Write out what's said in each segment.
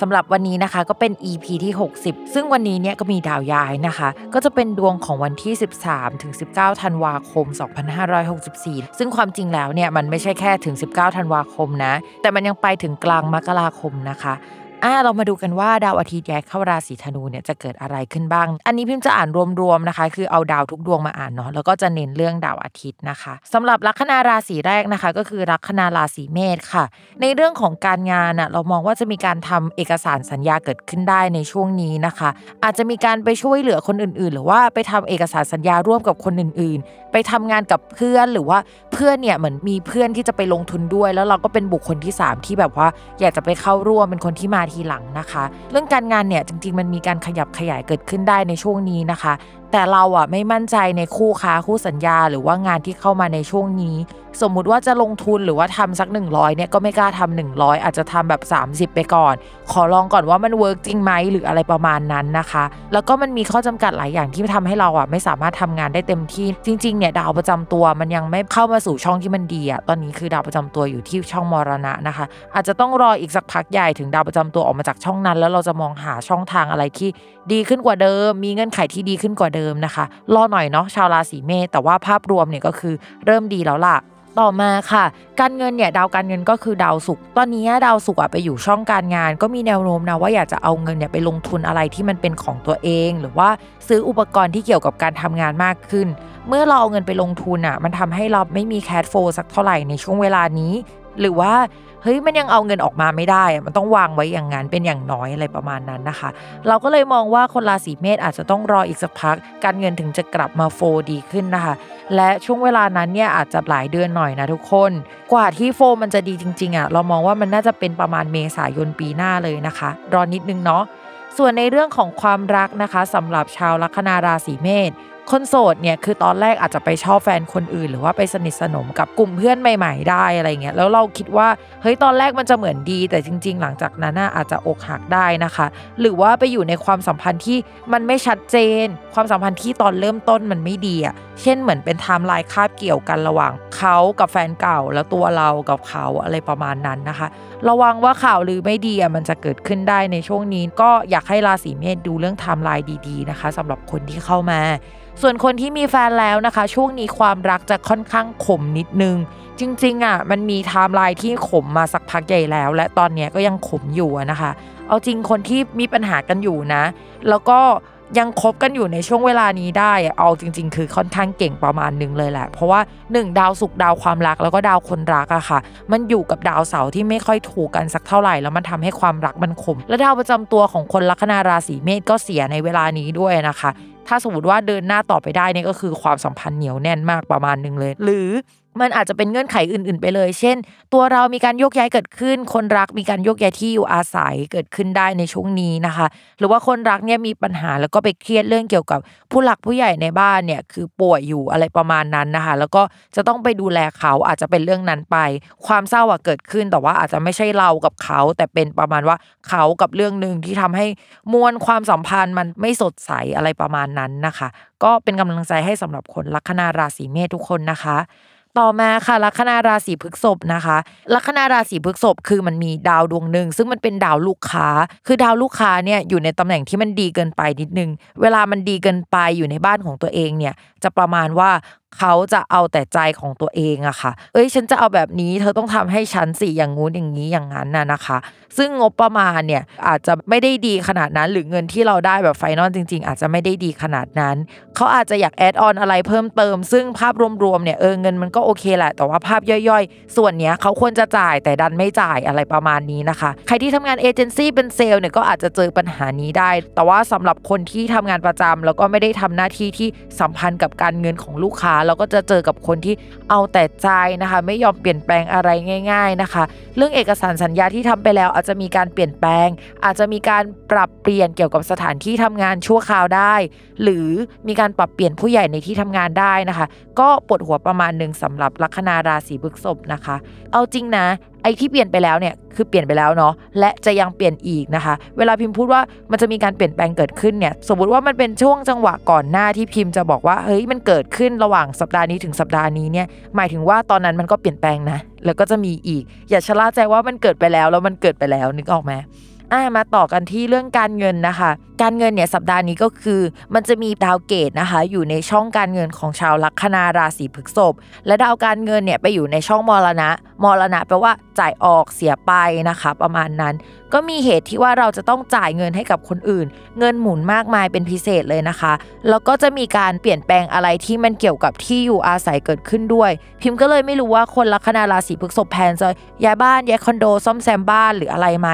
สำหรับวันนี้นะคะก็เป็น EP ที่ 60 ซึ่งวันนี้เนี่ยก็มีดาวย้ายนะคะ ก็จะเป็นดวงของวันที่ 13 ถึง 19 ธันวาคม 2564 ซึ่งความจริงแล้วเนี่ยมันไม่ใช่แค่ถึง 19 ธันวาคมนะ แต่มันยังไปถึงกลางมกราคมนะคะ อ่าเรามาดูกันว่าดาวอาทิตย์ย้ายเข้าราศีธนูเนี่ยจะเกิดอะไรขึ้นบ้าง อันนี้พิมพ์จะอ่านรวมๆนะคะ คือเอาดาวทุกดวงมาอ่านเนาะแล้วก็จะเน้นเรื่องดาวอาทิตย์นะคะสำหรับลัคนาราศีแรกนะคะ ก็คือลัคนาราศีเมษค่ะ ในเรื่องของการงานอะเรามองว่าจะมีการทำเอกสารสัญญาเกิดขึ้นได้ในช่วงนี้นะคะ อาจจะมีการไปช่วยเหลือคนอื่น ๆ หรือว่าไปทำเอกสารสัญญาร่วมกับคนอื่น ๆ ไปทำงานกับเพื่อนหรือว่าเพื่อนเนี่ยเหมือนมีเพื่อนที่จะไปลงทุนด้วย แล้วเราก็เป็นบุคคลที่ 3 ที่แบบว่าอยากจะไปเข้าร่วมเป็นคนที่มาทีหลังนะคะ เรื่องการงานเนี่ยจริง ๆ มันมีการขยับขยายเกิดขึ้นได้ในช่วงนี้นะคะ แต่เราอะไม่มั่นใจในคู่ค้าคู่สัญญา หรือว่างานที่เข้ามาในช่วงนี้ สมมุติว่าจะลงทุนหรือว่าทำสัก 100เนี่ยก็ไม่กล้าทำ100 อาจจะทำแบบ 30 ไปก่อน ขอลองก่อนว่ามันเวิร์กจริงไหมหรืออะไรประมาณนั้นนะคะ แล้วก็มันมีข้อจำกัดหลายอย่างที่ทำให้เราอะไม่สามารถทำงานได้เต็มที่จริงๆเนี่ยดาวประจำตัวมันยังไม่เข้ามาสู่ช่องที่มันดีอะตอนนี้คือดาวประจำตัวอยู่ที่ช่องมรณะนะคะ อาจจะต้องรออีกสักพักใหญ่ถึงดาวประจำตัวออกมาจากช่องนั้น แล้วเราจะมองหาช่องทางอะไรที่ดีขึ้นกว่าเดิม มีเงื่อนไขที่ดีขึ้นกว่าเดิมนะคะ รอหน่อยเนาะชาวราศีเมษแต่ว่าภาพรวมเนี่ยก็คือเริ่มดีแล้วล่ะ ต่อมาค่ะ การเงินเนี่ยดาวการเงินก็คือดาวศุกร์ตอนนี้ดาวศุกร์ไปอยู่ช่องการงาน ก็มีแนวโน้มนะว่าอยากจะเอาเงินเนี่ยไปลงทุนอะไรที่มันเป็นของตัวเอง หรือว่าซื้ออุปกรณ์ที่เกี่ยวกับการทำงานมากขึ้น เมื่อเราเอาเงินไปลงทุนอะมันทำให้เราไม่มีแคดโฟสักเท่าไหร่ในช่วงเวลานี้ หรือว่า เฮ้ยมันยังเอาเงินออกมาไม่ได้ มันต้องวางไว้อย่างนั้นเป็นอย่างน้อยอะไรประมาณนั้นนะคะ เราก็เลยมองว่าคนราศีเมษอาจจะต้องรออีกสักพัก การเงินถึงจะกลับมาโฟดีขึ้นนะคะ และช่วงเวลานั้นเนี่ยอาจจะหลายเดือนหน่อยนะทุกคน กว่าที่โฟมันจะดีจริงๆอะเรามองว่ามันน่าจะเป็นประมาณเมษายนปีหน้าเลยนะคะ รอนิดนึงเนาะส่วนในเรื่องของความรักนะคะสำหรับชาวลัคนาราศีเมษ คนโสดเนี่ยคือตอนแรกอาจจะไปชอบแฟนคนอื่น หรือว่าไปสนิทสนมกับกลุ่มเพื่อนใหม่ ๆ ได้อะไรเงี้ยแล้วเราคิดว่าเฮ้ยตอนแรกมันจะเหมือนดี แต่จริง ๆ หลังจากนั้นอาจจะอกหักได้นะคะ หรือว่าไปอยู่ในความสัมพันธ์ที่มันไม่ชัดเจน ความสัมพันธ์ที่ตอนเริ่มต้นมันไม่ดีอะ เช่นเหมือนเป็นไทม์ไลน์คาบเกี่ยวกันระหว่างเขากับแฟนเก่าแล้วตัวเรากับเขาอะไรประมาณนั้นนะคะ ระวังว่าข่าวลือไม่ดีมันจะเกิดขึ้นได้ในช่วงนี้ ก็อยากให้ราศีเมษดูเรื่องไทม์ไลน์ดีๆนะคะสำหรับคนที่เข้ามา ส่วนคนที่มีแฟนแล้วนะคะ ช่วงนี้ความรักจะค่อนข้างขมนิดนึง จริงๆอะมันมีไทม์ไลน์ที่ขมมาสักพักใหญ่แล้ว และตอนนี้ก็ยังขมอยู่นะคะ เอาจริงคนที่มีปัญหากันอยู่นะ แล้วก็ ยังคบกันอยู่ในช่วงเวลานี้ได้ เอาจริง ๆ คือค่อนข้างเก่งประมาณหนึ่งเลยแหละ เพราะว่า 1 ดาวศุกร์ดาวความรักแล้วก็ดาวคนรักอะค่ะ มันอยู่กับดาวเสาร์ที่ไม่ค่อยถูกกันสักเท่าไหร่ แล้วมันทำให้ความรักมันขม และดาวประจำตัวของคนลัคนาราศีเมษก็เสียในเวลานี้ด้วยนะคะ ถ้าสมมติว่าเดินหน้าต่อไปได้นี่ก็คือความสัมพันธ์เหนียวแน่นมากประมาณหนึ่งเลย หรือ มันอาจจะเป็นเงื่อนไขอื่น ๆ ไปเลย เช่น ตัวเรามีการโยกย้ายเกิดขึ้น คนรักมีการโยกย้ายที่อยู่อาศัยเกิดขึ้นได้ในช่วงนี้นะคะ หรือว่าคนรักเนี่ยมีปัญหาแล้วก็ไปเครียดเรื่องเกี่ยวกับผู้หลักผู้ใหญ่ในบ้านเนี่ยคือป่วยอยู่อะไรประมาณนั้นนะคะ แล้วก็จะต้องไปดูแลเขาอาจจะเป็นเรื่องนั้นไป ความเศร้าอะเกิดขึ้นแต่ว่าอาจจะไม่ใช่เรากับเขา แต่เป็นประมาณว่าเขากับเรื่องหนึ่งที่ทำให้มวลความสัมพันธ์มันไม่สดใสอะไรประมาณนั้นนะคะ ก็เป็นกำลังใจให้สำหรับคนลัคนาราศีเมษทุกคนนะคะ ต่อมาค่ะลัคนาราศีพฤษภนะคะลัคนาราศีพฤษภคือมันมีดาวดวงหนึ่งซึ่งมันเป็นดาวลูกค้า คือดาวลูกค้าเนี่ยอยู่ในตำแหน่งที่มันดีเกินไปนิดนึง เวลามันดีเกินไปอยู่ในบ้านของตัวเองเนี่ยจะประมาณว่าเขาจะเอาแต่ใจของตัวเองอะค่ะ เอ้ยฉันจะเอาแบบนี้ เธอต้องทำให้ฉันสิอย่างงู้นอย่างนี้อย่างนั้นน่ะนะคะ ซึ่งงบประมาณเนี่ยอาจจะไม่ได้ดีขนาดนั้นหรือเงินที่เราได้แบบ final จริง ๆ อาจจะไม่ได้ดีขนาดนั้น เขาอาจจะอยาก add-on อะไรเพิ่มเติม ซึ่งภาพรวมๆเนี่ยเออเงินมันก็โอเคแหละ แต่ว่าภาพย่อยๆ ส่วนเนี้ยเขาควรจะจ่ายแต่ดันไม่จ่ายอะไรประมาณนี้นะคะ ใครที่ทำงานเอเจนซี่เป็นเซลล์เนี่ยก็อาจจะเจอปัญหานี้ได้ แต่ว่าสำหรับคนที่ทำงานประจำแล้วก็ไม่ได้ทำหน้าที่ที่สัมพันธ์กับการเงินของลูกค้าเราก็จะเจอกับคนที่เอาแต่ใจนะคะ ไม่ยอมเปลี่ยนแปลงอะไรง่าย ๆนะคะ เรื่องเอกสารสัญญาที่ทำไปแล้วอาจจะมีการเปลี่ยนแปลง อาจจะมีการปรับเปลี่ยนเกี่ยวกับสถานที่ทำงานชั่วคราวได้ หรือมีการปรับเปลี่ยนผู้ใหญ่ในที่ทำงานได้นะคะ ก็ปวดหัวประมาณหนึ่งสำหรับลัคนาราศีพฤษภนะคะ เอาจริงนะ ที่เปลี่ยนไปแล้วเนี่ยคือเปลี่ยนไปแล้วเนาะและจะยังเปลี่ยนอีกนะคะ เวลาพิมพ์พูดว่ามันจะมีการเปลี่ยนแปลงเกิดขึ้นเนี่ยสมมติว่ามันเป็นช่วงจังหวะก่อนหน้าที่พิมพ์จะบอกว่าเฮ้ยมันเกิดขึ้นระหว่างสัปดาห์นี้ถึงสัปดาห์นี้เนี่ยหมายถึงว่าตอนนั้นมันก็เปลี่ยนแปลงนะแล้วก็จะมีอีก อย่าชะล่าใจว่ามันเกิดไปแล้วแล้วมันเกิดไปแล้วนึกออกไหม อ่ามาต่อกันที่เรื่องการเงินนะคะ การเงินเนี่ยสัปดาห์นี้ก็คือ มันจะมีดาวเกตนะคะ อยู่ในช่องการเงินของชาวลัคนาราศีพฤษภและดาวการเงินเนี่ยไปอยู่ในช่องมรณะ มรณะแปลว่าจ่ายออกเสียไปนะคะ ประมาณนั้นก็มีเหตุที่ว่าเราจะต้องจ่ายเงินให้กับคนอื่น เงินหมุนมากมายเป็นพิเศษเลยนะคะ แล้วก็จะมีการเปลี่ยนแปลงอะไรที่มันเกี่ยวกับที่อยู่อาศัยเกิดขึ้นด้วย พิมพ์ก็เลยไม่รู้ว่าคนลัคนาราศีพฤษภแพนจะย้ายบ้านย้ายคอนโดซ่อมแซมบ้านหรืออะไรไหม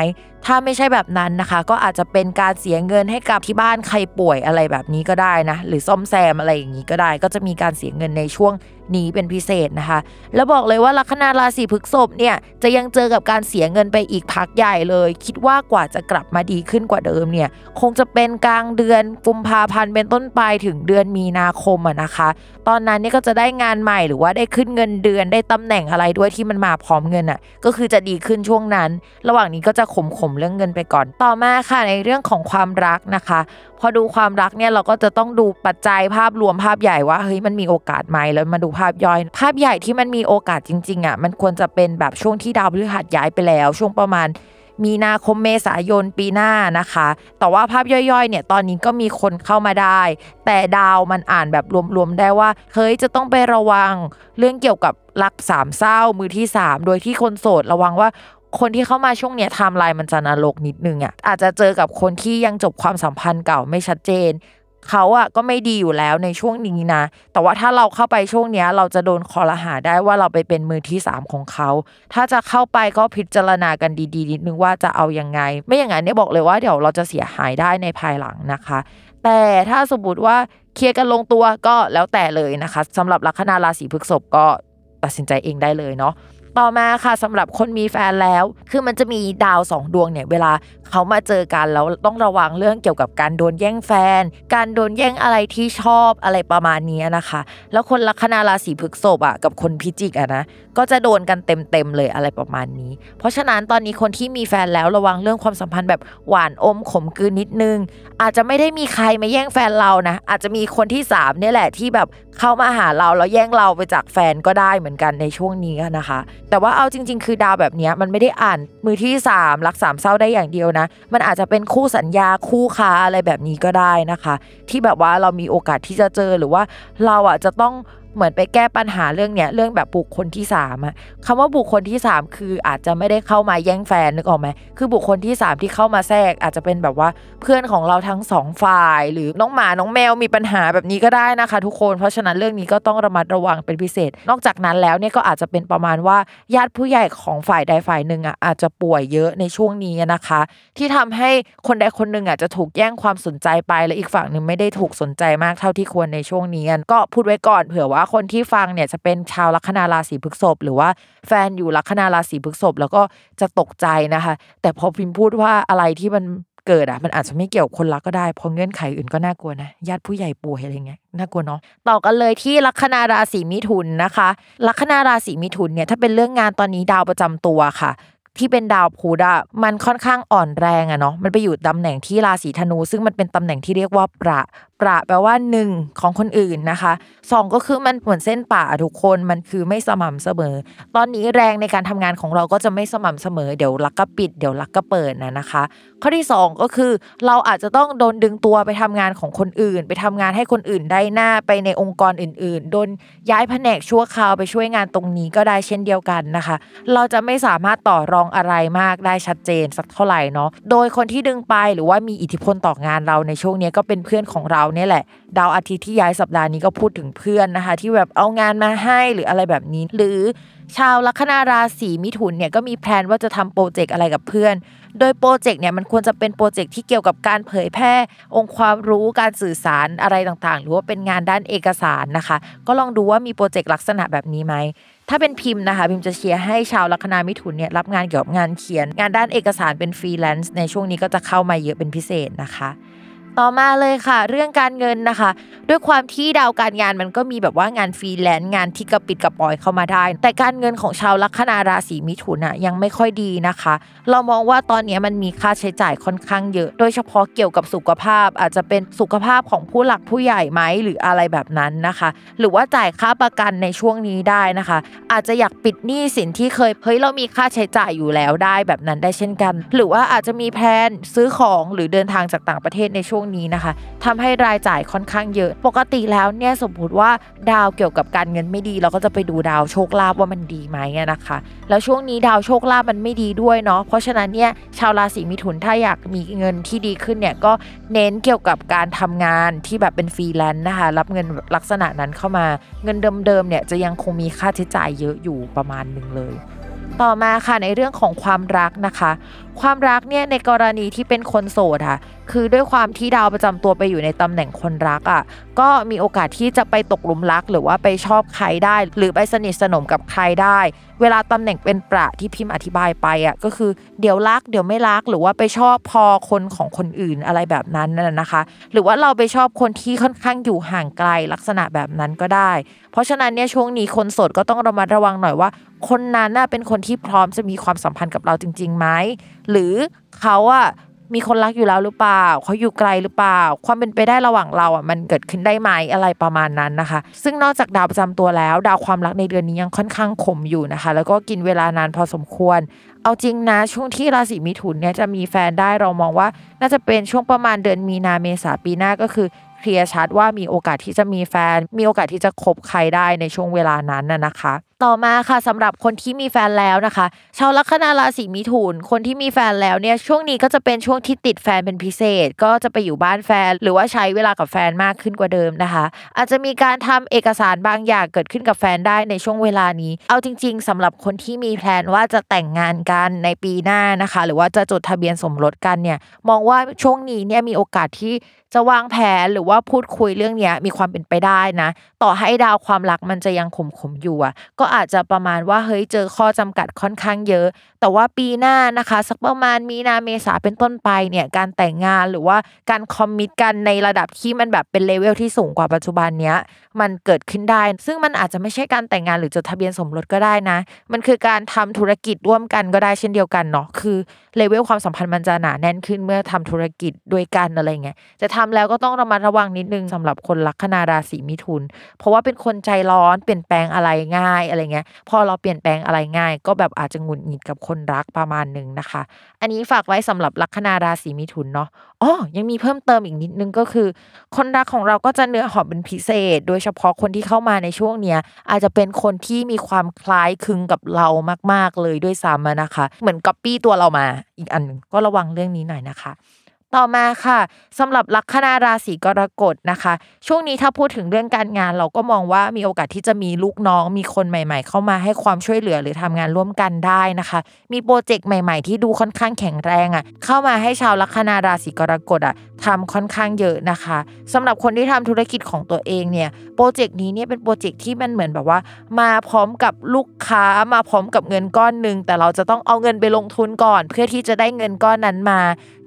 ถ้าไม่ใช่แบบนั้นนะคะ ก็อาจจะเป็นการเสียเงินให้กับที่บ้านใครป่วยอะไรแบบนี้ก็ได้นะ หรือซ่อมแซมอะไรอย่างนี้ก็ได้ ก็จะมีการเสียเงินในช่วงนี้เป็นพิเศษนะคะ แล้วบอกเลยว่าลัคนาราศีพฤษภเนี่ยจะยังเจอกับการเสียเงินไปอีกพักใหญ่เลย คิดว่ากว่าจะกลับมาดีขึ้นกว่าเดิมเนี่ยคงจะเป็นกลางเดือนกุมภาพันธ์เป็นต้นไปถึงเดือนมีนาคมอะนะคะ ตอนนั้นเนี่ยก็จะได้งานใหม่หรือว่าได้ขึ้นเงินเดือนได้ตำแหน่งอะไรด้วยที่มันมาพร้อมเงินอะก็คือจะดีขึ้นช่วงนั้น ระหว่างนี้ก็จะขมๆเรื่องเงินไปก่อนต่อมาค่ะในเรื่องของความรักนะคะ พอดูความรักเนี่ยเราก็จะต้องดูปัจจัยภาพรวมภาพใหญ่ว่าเฮ้ยมันมีโอกาสไหมแล้วมาดูภาพย่อย ภาพใหญ่ที่มันมีโอกาสจริงๆอะมันควรจะเป็นแบบช่วงที่ดาวพฤหัสย้ายไปแล้ว ช่วงประมาณมีนาคมเมษายนปีหน้านะคะ แต่ว่าภาพย่อยๆ เนี่ยตอนนี้ก็มีคนเข้ามาได้ แต่ดาวมันอ่านแบบรวมๆได้ว่า เฮ้ยจะต้องไประวังเรื่องเกี่ยวกับรักสามเศร้ามือที่สามโดยที่คนโสดระวังว่าคนที่เข้ามาช่วงเนี้ยไทม์ไลน์มันจะนรกนิดนึงอะอาจจะเจอกับคนที่ยังจบความสัมพันธ์เก่าไม่ชัดเจน เขาอะก็ไม่ดีอยู่แล้วในช่วงนี้นะ แต่ว่าถ้าเราเข้าไปช่วงนี้เราจะโดนคอรหาได้ว่าเราไปเป็นมือที่สามของเขา ถ้าจะเข้าไปก็พิจารณากันดีๆนิดนึงว่าจะเอายังไง ไม่อย่างนั้นเนี่ยบอกเลยว่าเดี๋ยวเราจะเสียหายได้ในภายหลังนะคะ แต่ถ้าสมมติว่าเคลียร์กันลงตัวก็แล้วแต่เลยนะคะสำหรับลัคนาราศีพฤษภก็ตัดสินใจเองได้เลยเนาะ ต่อมาค่ะสำหรับคนมีแฟนแล้ว คือมันจะมีดาวสองดวงเนี่ยเวลาเขามาเจอกันแล้วต้องระวังเรื่องเกี่ยวกับการโดนแย่งแฟน การโดนแย่งอะไรที่ชอบอะไรประมาณนี้นะคะ แล้วคนลัคนาราศีพฤกษภอะกับคนพิจิกอะนะก็จะโดนกันเต็มๆเลยอะไรประมาณนี้ เพราะฉะนั้นตอนนี้คนที่มีแฟนแล้วระวังเรื่องความสัมพันธ์แบบหวานอมขมกืนนิดนึง อาจจะไม่ได้มีใครมาแย่งแฟนเรานะอาจจะมีคนที่สามเนี่ยแหละที่แบบ เข้ามาหาเราแล้วแย่งเราไปจากแฟนก็ได้เหมือนกันในช่วงนี้นะคะ แต่ว่าเอาจริง ๆ คือดาวแบบนี้มันไม่ได้อ่านมือที่สามรักสามเศร้าได้อย่างเดียวนะ มันอาจจะเป็นคู่สัญญาคู่ค้าอะไรแบบนี้ก็ได้นะคะ ที่แบบว่าเรามีโอกาสที่จะเจอหรือว่าเราอะจะต้อง เหมือนไปแก้ปัญหาเรื่องเนี้ยเรื่องแบบบุคคลที่สามอะคำว่าบุคคลที่สามคืออาจจะไม่ได้เข้ามาแย่งแฟนนึกออกไหมคือบุคคลที่สามที่เข้ามาแทรกอาจจะเป็นแบบว่าเพื่อนของเราทั้งสองฝ่าย หรือน้องหมาน้องแมวมีปัญหาแบบนี้ก็ได้นะคะ ทุกคนเพราะฉะนั้นเรื่องนี้ก็ต้องระมัดระวังเป็นพิเศษ นอกจากนั้นแล้วเนี่ยก็อาจจะเป็นประมาณว่าญาติผู้ใหญ่ของฝ่ายใดฝ่ายหนึ่งอะอาจจะป่วยเยอะในช่วงนี้นะคะ ที่ทำให้คนใดคนหนึ่งอะจะถูกแย่งความสนใจไป และอีกฝั่งหนึ่งไม่ได้ถูกสนใจมากเท่าที่ควรในช่วงนี้ก็พูดไว้ก่อนเผื่อว่าคนที่ฟังเนี่ยจะเป็นชาวลัคนาราศีพฤษภหรือว่าแฟนอยู่ลัคนาราศีพฤษภแล้วก็จะตกใจนะคะ แต่พอพิมพ์พูดว่าอะไรที่มันเกิดอะมันอาจจะไม่เกี่ยวคนรักก็ได้เพราะเงื่อนไขอื่นก็น่ากลัวนะญาติผู้ใหญ่ป่วยอะไรเงี้ยน่ากลัวเนาะต่อกันเลยที่ลัคนาราศีมิถุนนะคะ ลัคนาราศีมิถุนเนี่ยถ้าเป็นเรื่องงานตอนนี้ดาวประจำตัวค่ะ ที่เป็นดาวพุธอะมันค่อนข้างอ่อนแรงอะเนาะมันไปอยู่ตำแหน่งที่ราศีธนู ซึ่งมันเป็นตำแหน่งที่เรียกว่าประประแปลว่าหนึ่งของคนอื่นนะคะสองก็คือมันเหมือนเส้นป่าทุกคนมันคือไม่สม่ำเสมอ ตอนนี้แรงในการทำงานของเราก็จะไม่สม่ำเสมอเดี๋ยวลักก็ปิดเดี๋ยวลักก็เปิดนะนะคะ ข้อที่สองก็คือเราอาจจะต้องโดนดึงตัวไปทำงานของคนอื่น ไปทำงานให้คนอื่นได้หน้าไปในองค์กรอื่น ๆ โดนย้ายแผนกชั่วคราวไปช่วยงานตรงนี้ก็ได้เช่นเดียวกันนะคะ เราจะไม่สามารถต่อรององอะไรมากได้ชัดเจนสักเท่าไหร่เนาะโดยคนที่ดึงไปหรือว่ามีอิทธิพลต่องานเราในช่วงนี้ก็เป็นเพื่อนของเราเนี่ยแหละ ดาวอาทิตย์ที่ย้ายสัปดาห์นี้ก็พูดถึงเพื่อนนะคะ ที่แบบเอางานมาให้หรืออะไรแบบนี้ หรือชาวลัคนาราศีมิถุนเนี่ยก็มีแพลนว่าจะทำ project อะไรกับเพื่อน โดย project เนี่ยมันควรจะเป็น project ที่เกี่ยวกับการเผยแพร่ องค์ความรู้การสื่อสารอะไรต่างๆ หรือว่าเป็นงานด้านเอกสารนะคะ ก็ลองดูว่ามี project ลักษณะแบบนี้ไหม ถ้าเป็นพิมพ์นะคะพิมพ์จะเชียร์ให้ชาวลัคนามิถุนเนี่ยรับงานเกี่ยวกับงานเขียน งานด้านเอกสารเป็นฟรีแลนซ์ในช่วงนี้ก็จะเข้ามาเยอะเป็นพิเศษนะคะ ต่อมาเลยค่ะ เรื่องการเงินนะคะ ด้วยความที่ดาวการงานมันก็มีแบบว่างานฟรีแลนซ์งานที่กะปริบกะปรอยเข้ามาได้ แต่การเงินของชาวลัคนาราศีมิถุนอะยังไม่ค่อยดีนะคะ เรามองว่าตอนนี้มันมีค่าใช้จ่ายค่อนข้างเยอะ โดยเฉพาะเกี่ยวกับสุขภาพ อาจจะเป็นสุขภาพของผู้หลักผู้ใหญ่ไหมหรืออะไรแบบนั้นนะคะ หรือว่าจ่ายค่าประกันในช่วงนี้ได้นะคะ อาจจะอยากปิดหนี้สินที่เคยเฮ้ยเรามีค่าใช้จ่ายอยู่แล้วได้แบบนั้นได้เช่นกัน หรือว่าอาจจะมีแพลนซื้อของหรือเดินทางจากต่างประเทศในช่วงนี้นะคะทำให้รายจ่ายค่อนข้างเยอะ ปกติแล้วเนี่ยสมมติว่าดาวเกี่ยวกับการเงินไม่ดี เราก็จะไปดูดาวโชคลาภว่ามันดีไหมนะคะ แล้วช่วงนี้ดาวโชคลาภมันไม่ดีด้วยเนาะเพราะฉะนั้นเนี่ยชาวราศีมิถุนถ้าอยากมีเงินที่ดีขึ้นเนี่ยก็เน้นเกี่ยวกับการทำงานที่แบบเป็นฟรีแลนซ์นะคะรับเงินลักษณะนั้นเข้ามาเงินเดิมๆเนี่ยจะยังคงมีค่าใช้จ่ายเยอะอยู่ประมาณหนึ่งเลย ต่อมาค่ะในเรื่องของความรักนะคะ ความรักเนี่ยในกรณีที่เป็นคนโสดค่ะ คือด้วยความที่ดาวประจำตัวไปอยู่ในตำแหน่งคนรักอะ ก็มีโอกาสที่จะไปตกหลุมรักหรือว่าไปชอบใครได้ หรือไปสนิทสนมกับใครได้ เวลาตำแหน่งเป็นประที่พิมพ์อธิบายไปอะก็คือเดี๋ยวรักเดี๋ยวไม่รักหรือว่าไปชอบพอคนของคนอื่นอะไรแบบนั้นน่ะนะคะ หรือว่าเราไปชอบคนที่ค่อนข้างอยู่ห่างไกลลักษณะแบบนั้นก็ได้ เพราะฉะนั้นเนี่ยช่วงนี้คนโสดก็ต้องระมัดระวังหน่อยว่า คนนั้นน่ะเป็นคนที่พร้อมจะมีความสัมพันธ์กับเราจริงๆไหมหรือเขาอะมีคนรักอยู่แล้วหรือเปล่าเขาอยู่ไกลหรือเปล่า ความเป็นไปได้ระหว่างเราอะมันเกิดขึ้นได้ไหมอะไรประมาณนั้นนะคะ ซึ่งนอกจากดาวประจำตัวแล้ว ดาวความรักในเดือนนี้ยังค่อนข้างขมอยู่นะคะ แล้วก็กินเวลานานพอสมควร เอาจริงนะช่วงที่ราศีมิถุนเนี่ยจะมีแฟนได้เรามองว่า น่าจะเป็นช่วงประมาณเดือนมีนาเมษาปีหน้าก็คือเคลียร์ชัดว่ามีโอกาสที่จะมีแฟน มีโอกาสที่จะคบใครได้ในช่วงเวลานั้นน่ะนะคะต่อมาค่ะสำหรับคนที่มีแฟนแล้วนะคะชาวลัคนาราศีมิถุนคนที่มีแฟนแล้วเนี่ยช่วงนี้ก็จะเป็นช่วงที่ติดแฟนเป็นพิเศษ ก็จะไปอยู่บ้านแฟน หรือว่าใช้เวลากับแฟนมากขึ้นกว่าเดิมนะคะ อาจจะมีการทำเอกสารบางอย่างเกิดขึ้นกับแฟนได้ในช่วงเวลานี้ เอาจริง ๆสำหรับคนที่มีแพลนว่าจะแต่งงานกันในปีหน้านะคะ หรือว่าจะจดทะเบียนสมรสกันเนี่ยมองว่าช่วงนี้เนี่ยมีโอกาสที่จะวางแผนหรือว่าพูดคุยเรื่องเนี้ยมีความเป็นไปได้นะ ต่อให้ดาวความรักมันจะยังขมๆอยู่อะก็็อาจจะประมาณว่าเฮ้ยเจอข้อจำกัดค่อนข้างเยอะ แต่ว่าปีหน้านะคะสักประมาณมีนาเมษาเป็นต้นไปเนี่ยการแต่งงานหรือว่าการคอมมิตกันในระดับที่มันแบบเป็นเลเวลที่สูงกว่าปัจจุบันเนี้ยมันเกิดขึ้นได้ ซึ่งมันอาจจะไม่ใช่การแต่งงานหรือจดทะเบียนสมรสก็ได้นะ มันคือการทำธุรกิจร่วมกันก็ได้เช่นเดียวกันเนาะคือเลเวลความสัมพันธ์มันจะหนาแน่นขึ้นเมื่อทำธุรกิจด้วยกันอะไรเงี้ยจะทำแล้วก็ต้องระมัดระวังนิดนึงสำหรับคนลัคนาราศีมิถุน เพราะว่าเป็นคนใจร้อนเปลี่ยนแปลงอะไรง่ายอะไรเงี้ย พอเราเปลี่ยนแปลงอะไรง่าย ก็แบบอาจจะหงุดหงิดกับคนรักประมาณนึงนะคะ อันนี้ฝากไว้สำหรับลัคนาราศีมิถุนเนาะอ๋อยังมีเพิ่มเติมอีกนิดนึงก็คือ คนรักของเราก็จะเนื้อหอมเป็นพิเศษ โดยเฉพาะคนที่เข้ามาในช่วงเนี้ยอาจจะเป็นคนที่มีความคล้ายคลึงกับเรามาก ๆเลยด้วยซ้ำนะคะ เหมือนก๊อปปี้ตัวเรามาอีกอันก็ระวังเรื่องนี้หน่อยนะคะ ต่อมาค่ะสำหรับลัคนาราศีกรกฎนะคะ ช่วงนี้ถ้าพูดถึงเรื่องการงาน เราก็มองว่ามีโอกาสที่จะมีลูกน้อง มีคนใหม่ ๆ เข้ามาให้ความช่วยเหลือหรือทำงานร่วมกันได้นะคะ มีโปรเจกต์ใหม่ ๆ ที่ดูค่อนข้างแข็งแรงอะเข้ามาให้ชาวลัคนาราศีกรกฎอะทำค่อนข้างเยอะนะคะสำหรับคนที่ทำธุรกิจของตัวเองเนี่ยโปรเจกต์นี้เนี่ยเป็นโปรเจกต์ที่มันเหมือนแบบว่า มาพร้อมกับลูกค้ามาพร้อมกับเงินก้อนหนึ่งแต่เราจะต้องเอาเงินไปลงทุนก่อน เพื่อที่จะได้เงินก้อนนั้นมา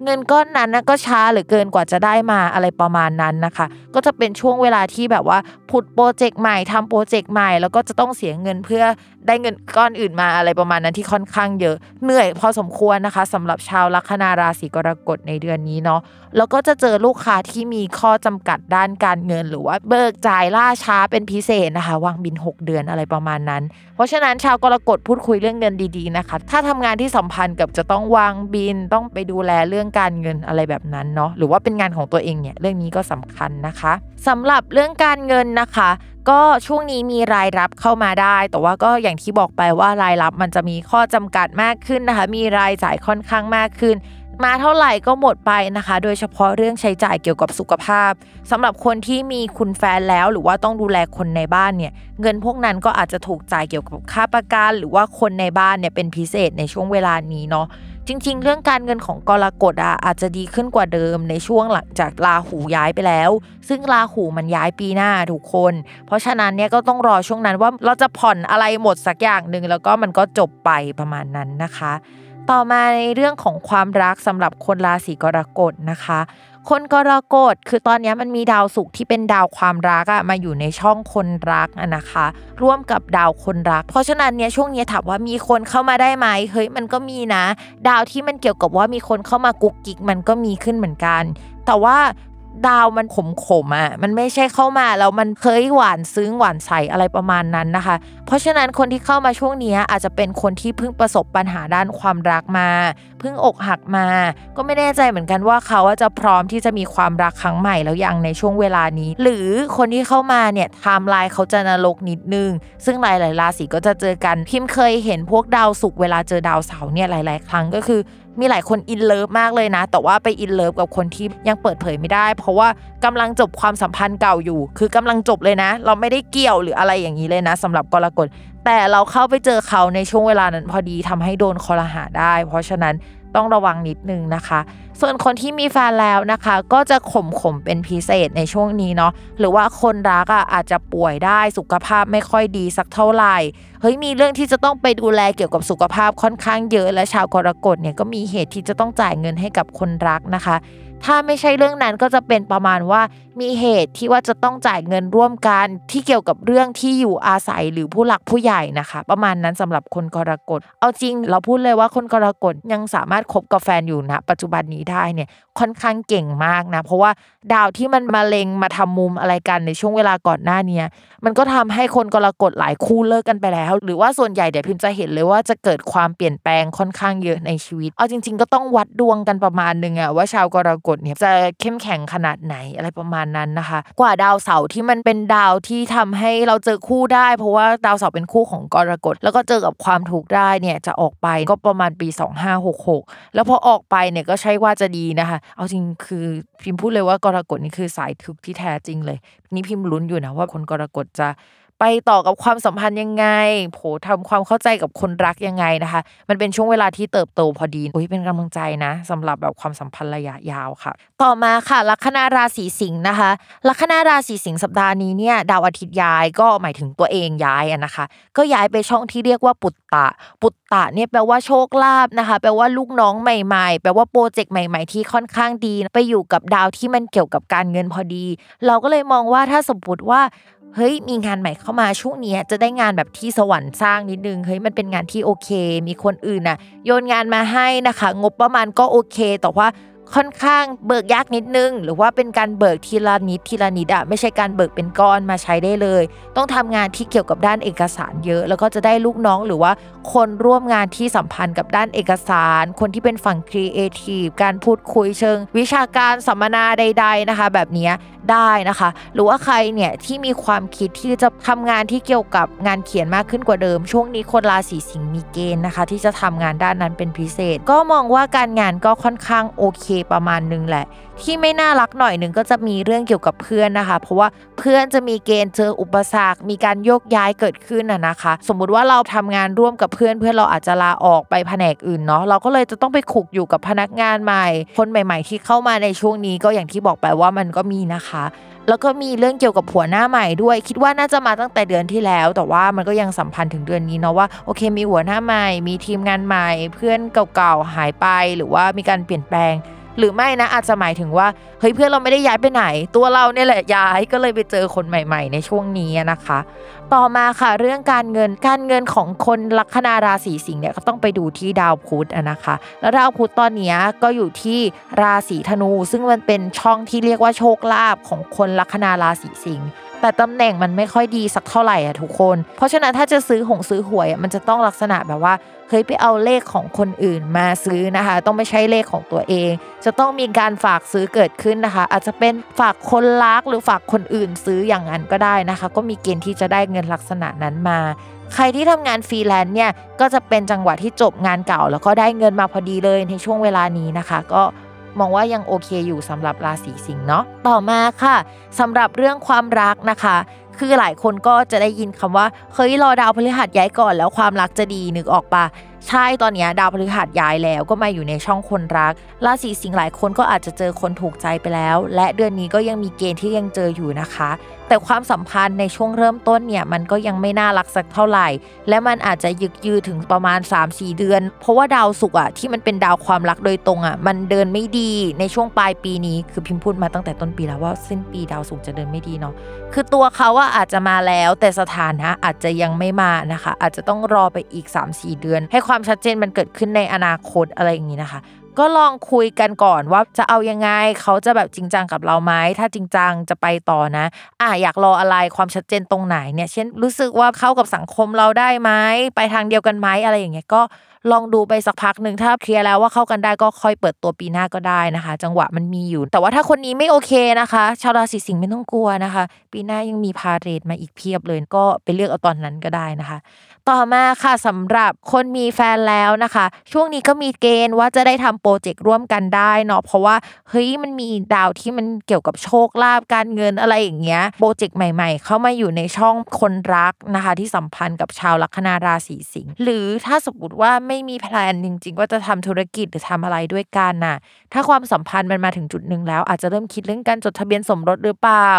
เงินก้อนนั้นนะก็ช้าหลือเกินกว่าจะได้มาอะไรประมาณนั้นนะคะ ก็จะเป็นช่วงเวลาที่แบบว่าผุดโปรเจกต์ใหม่ทำโปรเจกต์ใหม่ แล้วก็จะต้องเสียเงินเพื่อได้เงินก้อนอื่นมาอะไรประมาณนั้นที่ค่อนข้างเยอะเหนื่อยพอสมควรนะคะสำหรับชาวลัคนาราศีกรกฎในเดือนนี้เนาะแล้วก็จะเจอลูกค้าที่มีข้อจำกัดด้านการเงิน หรือว่าเบิกจ่ายล่าช้าเป็นพิเศษนะคะ วางบิน 6 เดือนอะไรประมาณนั้น เพราะฉะนั้นชาวกรกฎพูดคุยเรื่องเงินดีๆนะคะ ถ้าทำงานที่สัมพันธ์กับจะต้องวางบินต้องไปดูแลเรื่องการเงินอะไรแบบนั้นเนาะหรือว่าเป็นงานของตัวเองเนี่ยเรื่องนี้ก็สำคัญนะคะสำหรับเรื่องการเงินนะคะ ก็ช่วงนี้มีรายรับเข้ามาได้ แต่ว่าก็อย่างที่บอกไปว่ารายรับมันจะมีข้อจำกัดมากขึ้นนะคะ มีรายจ่ายค่อนข้างมากขึ้นมาเท่าไหร่ก็หมดไปนะคะ โดยเฉพาะเรื่องใช้จ่ายเกี่ยวกับสุขภาพสำหรับคนที่มีคุณแฟนแล้ว หรือว่าต้องดูแลคนในบ้านเนี่ย เงินพวกนั้นก็อาจจะถูกจ่ายเกี่ยวกับค่าประกันหรือว่าคนในบ้านเนี่ยเป็นพิเศษในช่วงเวลานี้เนาะ จริง ๆ เรื่องการเงินของกรกฎอะอาจจะดีขึ้นกว่าเดิมในช่วงหลังจากลาหูย้ายไปแล้ว ซึ่งลาหูมันย้ายปีหน้าทุกคน เพราะฉะนั้นเนี่ยก็ต้องรอช่วงนั้นว่าเราจะผ่อนอะไรหมดสักอย่างหนึ่งแล้วก็มันก็จบไปประมาณนั้นนะคะ ต่อมาในเรื่องของความรักสำหรับคนราศีกรกฎนะคะ คนกรกฎคือตอนนี้มันมีดาวศุกร์ที่เป็นดาวความรักอะมาอยู่ในช่องคนรักอะนะคะ ร่วมกับดาวคนรัก เพราะฉะนั้นเนี่ยช่วงนี้ถามว่ามีคนเข้ามาได้ไหมเฮ้ยมันก็มีนะ ดาวที่มันเกี่ยวกับว่ามีคนเข้ามากุกกิกมันก็มีขึ้นเหมือนกัน แต่ว่า ดาวมันขมขมอะมันไม่ใช่เข้ามาแล้วมันเคยหวานซึ้งหวานใสอะไรประมาณนั้นนะคะ เพราะฉะนั้นคนที่เข้ามาช่วงนี้อาจจะเป็นคนที่เพิ่งประสบปัญหาด้านความรักมาเพิ่งอกหักมา ก็ไม่แน่ใจเหมือนกันว่าเขาจะพร้อมที่จะมีความรักครั้งใหม่แล้วยังในช่วงเวลานี้ หรือคนที่เข้ามาเนี่ยไทม์ไลน์เขาจะนรกนิดนึง ซึ่งหลาย ๆ ราศีก็จะเจอกันพิมเคยเห็นพวกดาวศุกร์เวลาเจอดาวเสาร์เนี่ยหลาย ๆ ครั้งก็คือ มีหลายคน in love มากเลยนะ แต่ว่าไป in love กับคนที่ยังเปิดเผยไม่ได้ เพราะว่ากำลังจบความสัมพันธ์เก่าอยู่ คือกำลังจบเลยนะ เราไม่ได้เกี่ยวหรืออะไรอย่างนี้เลยนะสำหรับกรกฎแต่เราเข้าไปเจอเขาในช่วงเวลานั้นพอดีทำให้โดนคอรหาได้ เพราะฉะนั้น ต้องระวังนิดนึงนะคะ ส่วนคนที่มีแฟนแล้วนะคะ ก็จะข่มข่มเป็นพิเศษในช่วงนี้เนาะหรือว่าคนรักอะอาจจะป่วยได้สุขภาพไม่ค่อยดีสักเท่าไหร่เฮ้ยมีเรื่องที่จะต้องไปดูแลเกี่ยวกับสุขภาพค่อนข้างเยอะ และชาวกรกฎเนี่ยก็มีเหตุที่จะต้องจ่ายเงินให้กับคนรักนะคะ ถ้าไม่ใช่เรื่องนั้นก็จะเป็นประมาณว่า มีเหตุที่ว่าจะต้องจ่ายเงินร่วมกันที่เกี่ยวกับเรื่องที่อยู่อาศัยหรือผู้หลักผู้ใหญ่นะคะ ประมาณนั้นสำหรับคนกรกฎ เอาจริงเราพูดเลยว่าคนกรกฎยังสามารถคบกับแฟนอยู่นะ ปัจจุบันนี้ได้เนี่ยค่อนข้างเก่งมากนะ เพราะว่าดาวที่มันมาเลงมาทำมุมอะไรกันในช่วงเวลาก่อนหน้านี้มันก็ทำให้คนกรกฎหลายคู่เลิกกันไปแล้ว หรือว่าส่วนใหญ่เดี๋ยวพิมจะเห็นเลยว่าจะเกิดความเปลี่ยนแปลงค่อนข้างเยอะในชีวิต เอาจริง ๆ ก็ต้องวัดดวงกันประมาณนึงอะว่าชาวกรกฎเนี่ยจะเข้มแข็งขนาดไหนอะไรประมาณนั้นนะคะ กว่าดาวเสาร์ที่มันเป็นดาวที่ทำให้เราเจอคู่ได้ เพราะว่าดาวเสาร์เป็นคู่ของกรกฎแล้วก็เจอกับความถูกได้เนี่ยจะออกไปก็ประมาณปี 2566 แล้วพอออกไปเนี่ยก็ใช่ว่าจะดีนะคะ เอาจริงคือพิมพ์พูดเลยว่ากรกฎนี่คือสายทุกที่แท้จริงเลย นี่พิมพ์ลุ้นอยู่นะว่าคนกรกฎจะ ไปต่อกับความสัมพันธ์ยังไงโผทำความเข้าใจกับคนรักยังไงนะคะ มันเป็นช่วงเวลาที่เติบโตพอดีโอ้ยเป็นกำลังใจนะสำหรับแบบความสัมพันธ์ระยะยาวค่ะ ต่อมาค่ะ ลัคนาราศีสิงห์นะคะ ลัคนาราศีสิงห์สัปดาห์นี้เนี่ยดาวอาทิตย์ย้ายก็หมายถึงตัวเองย้ายนะคะ ก็ย้ายไปช่องที่เรียกว่าปุตตะ ปุตตะเนี่ยแปลว่าโชคลาภนะคะ แปลว่าลูกน้องใหม่ ๆ แปลว่าโปรเจกต์ใหม่ ๆ ที่ค่อนข้างดี ไปอยู่กับดาวที่มันเกี่ยวกับการเงินพอดี เราก็เลยมองว่าถ้าสมมติว่า เฮ้ยมีงานใหม่เข้ามาช่วงนี้จะได้งานแบบที่สวรรค์สร้างนิดนึงเฮ้ยมันเป็นงานที่โอเค มีคนอื่นน่ะ โยนงานมาให้นะคะ งบประมาณก็โอเค แต่ว่า ค่อนข้างเบิกยากนิดนึง หรือว่าเป็นการเบิกทีละนิดทีละนิดอะไม่ใช่การเบิกเป็นก้อนมาใช้ได้เลย ต้องทำงานที่เกี่ยวกับด้านเอกสารเยอะ แล้วก็จะได้ลูกน้องหรือว่าคนร่วมงานที่สัมพันธ์กับด้านเอกสาร คนที่เป็นฝั่งครีเอทีฟการพูดคุยเชิง วิชาการสัมมนาใด ๆนะคะ แบบนี้ได้นะคะ หรือว่าใครเนี่ยที่มีความคิดที่จะทำงานที่เกี่ยวกับงานเขียนมากขึ้นกว่าเดิม ช่วงนี้คนราศีสิงห์มีเกณฑ์นะคะ ที่จะทำงานด้านนั้นเป็นพิเศษ ก็มองว่าการงานก็ค่อนข้างโอเคประมาณนึงแหละ ที่ไม่น่ารักหน่อยหนึ่งก็จะมีเรื่องเกี่ยวกับเพื่อนนะคะ เพราะว่าเพื่อนจะมีเกณฑ์เจออุปสรรค มีการโยกย้ายเกิดขึ้นนะนะคะ สมมุติว่าเราทำงานร่วมกับเพื่อนเพื่อนเราอาจจะลาออกไปแผนกอื่นเนาะเราก็เลยจะต้องไปขุกอยู่กับพนักงานใหม่ คนใหม่ ๆ ที่เข้ามาในช่วงนี้ก็อย่างที่บอกไปว่ามันก็มีนะคะแล้วก็มีเรื่องเกี่ยวกับผัวหน้าใหม่ด้วย คิดว่าน่าจะมาตั้งแต่เดือนที่แล้ว แต่ว่ามันก็ยังสัมพันธ์ถึงเดือนนี้เนาะว่าโอเคมีหัวหน้าใหม่ มีทีมงานใหม่ เพื่อนเก่าๆหายไป หรือว่ามีการเปลี่ยนแปลง หรือไม่นะอาจจะหมายถึงว่าเฮ้ยเพื่อนเราไม่ได้ย้ายไปไหน ตัวเราเนี่ยแหละย้ายก็เลยไปเจอคนใหม่ ๆ ในช่วงนี้นะคะ ต่อมาค่ะเรื่องการเงินการเงินของคนลัคนาราศีสิงห์เนี่ยก็ต้องไปดูที่ดาวพุธนะคะ แล้วดาวพุธตอนนี้ก็อยู่ที่ราศีธนู ซึ่งมันเป็นช่องที่เรียกว่าโชคลาภของคนลัคนาราศีสิงห์แต่ตำแหน่งมันไม่ค่อยดีสักเท่าไหร่อะทุกคน เพราะฉะนั้นถ้าจะซื้อหงซื้อหวยมันจะต้องลักษณะแบบว่าเคยไปเอาเลขของคนอื่นมาซื้อนะคะ ต้องไม่ใช่เลขของตัวเอง จะต้องมีการฝากซื้อเกิดขึ้นนะคะ อาจจะเป็นฝากคนรักหรือฝากคนอื่นซื้ออย่างนั้นก็ได้นะคะ ก็มีเกณฑ์ที่จะได้เงินงินลักษณะนั้นมา ใครที่ทำงานฟรีแลนซ์เนี่ยก็จะเป็นจังหวะที่จบงานเก่า แล้วก็ได้เงินมาพอดีเลยในช่วงเวลานี้นะคะ ก็มองว่ายังโอเคอยู่สำหรับราศีสิงห์เนาะต่อมาค่ะสำหรับเรื่องความรักนะคะ คือหลายคนก็จะได้ยินคำว่าเฮ้ยรอดาวพฤหัสย้ายก่อนแล้วความรักจะดีนึกออกปะใช่ตอนนี้ดาวพฤหัสย้ายแล้วก็มาอยู่ในช่องคนรักราศีสิงห์หลายคนก็อาจจะเจอคนถูกใจไปแล้ว และเดือนนี้ก็ยังมีเกณฑ์ที่ยังเจออยู่นะคะ แต่ความสัมพันธ์ในช่วงเริ่มต้นเนี่ยมันก็ยังไม่น่ารักสักเท่าไหร่ และมันอาจจะยึกยือถึงประมาณ 3-4 เดือน เพราะว่าดาวศุกร์อะที่มันเป็นดาวความรักโดยตรงอะมันเดินไม่ดีในช่วงปลายปีนี้ คือพิมพ์พูดมาตั้งแต่ต้นปีแล้วว่าสิ้นปีดาวศุกร์จะเดินไม่ดีเนาะคือตัวเขาว่าอาจจะมาแล้วแต่สถานะอาจจะยังไม่มานะคะ อาจจะต้องรอไปอีก 3-4 เดือน ให้ความชัดเจนมันเกิดขึ้นในอนาคตอะไรอย่างนี้นะคะ ก็ลองคุยกันก่อนว่าจะเอายังไงเขาจะแบบจริงจังกับเราไหมถ้าจริงจังจะไปต่อนะ อะอยากรออะไรความชัดเจนตรงไหนเนี่ย เช่นรู้สึกว่าเข้ากับสังคมเราได้ไหมไปทางเดียวกันไหมอะไรอย่างเงี้ยก็ ลองดูไปสักพักหนึ่งถ้าเคลียร์แล้วว่าเข้ากันได้ก็ค่อยเปิดตัวปีหน้าก็ได้นะคะ จังหวะมันมีอยู่ แต่ว่าถ้าคนนี้ไม่โอเคนะคะ ชาวราศีสิงห์ไม่ต้องกลัวนะคะ ปีหน้ายังมี parade มาอีกเพียบเลยก็ไปเลือกเอาตอนนั้นก็ได้นะคะ ต่อมาค่ะสำหรับคนมีแฟนแล้วนะคะ ช่วงนี้ก็มีเกณฑ์ว่าจะได้ทำ project ร่วมกันได้เนาะเพราะว่าเฮ้ยมันมีดาวที่มันเกี่ยวกับโชคลาภการเงินอะไรอย่างเงี้ย project ใหม่ ๆ เข้ามาอยู่ในช่องคนรักนะคะ ที่สัมพันธ์กับชาวลัคนาราศีสิงห์หรือถ้าสมมติว่าไม่มี plan จริง ๆ ว่าจะทำธุรกิจหรือทำอะไรด้วยกันน่ะ ถ้าความสัมพันธ์มันมาถึงจุดหนึ่งแล้ว อาจจะเริ่มคิดเรื่องการจดทะเบียนสมรสหรือเปล่า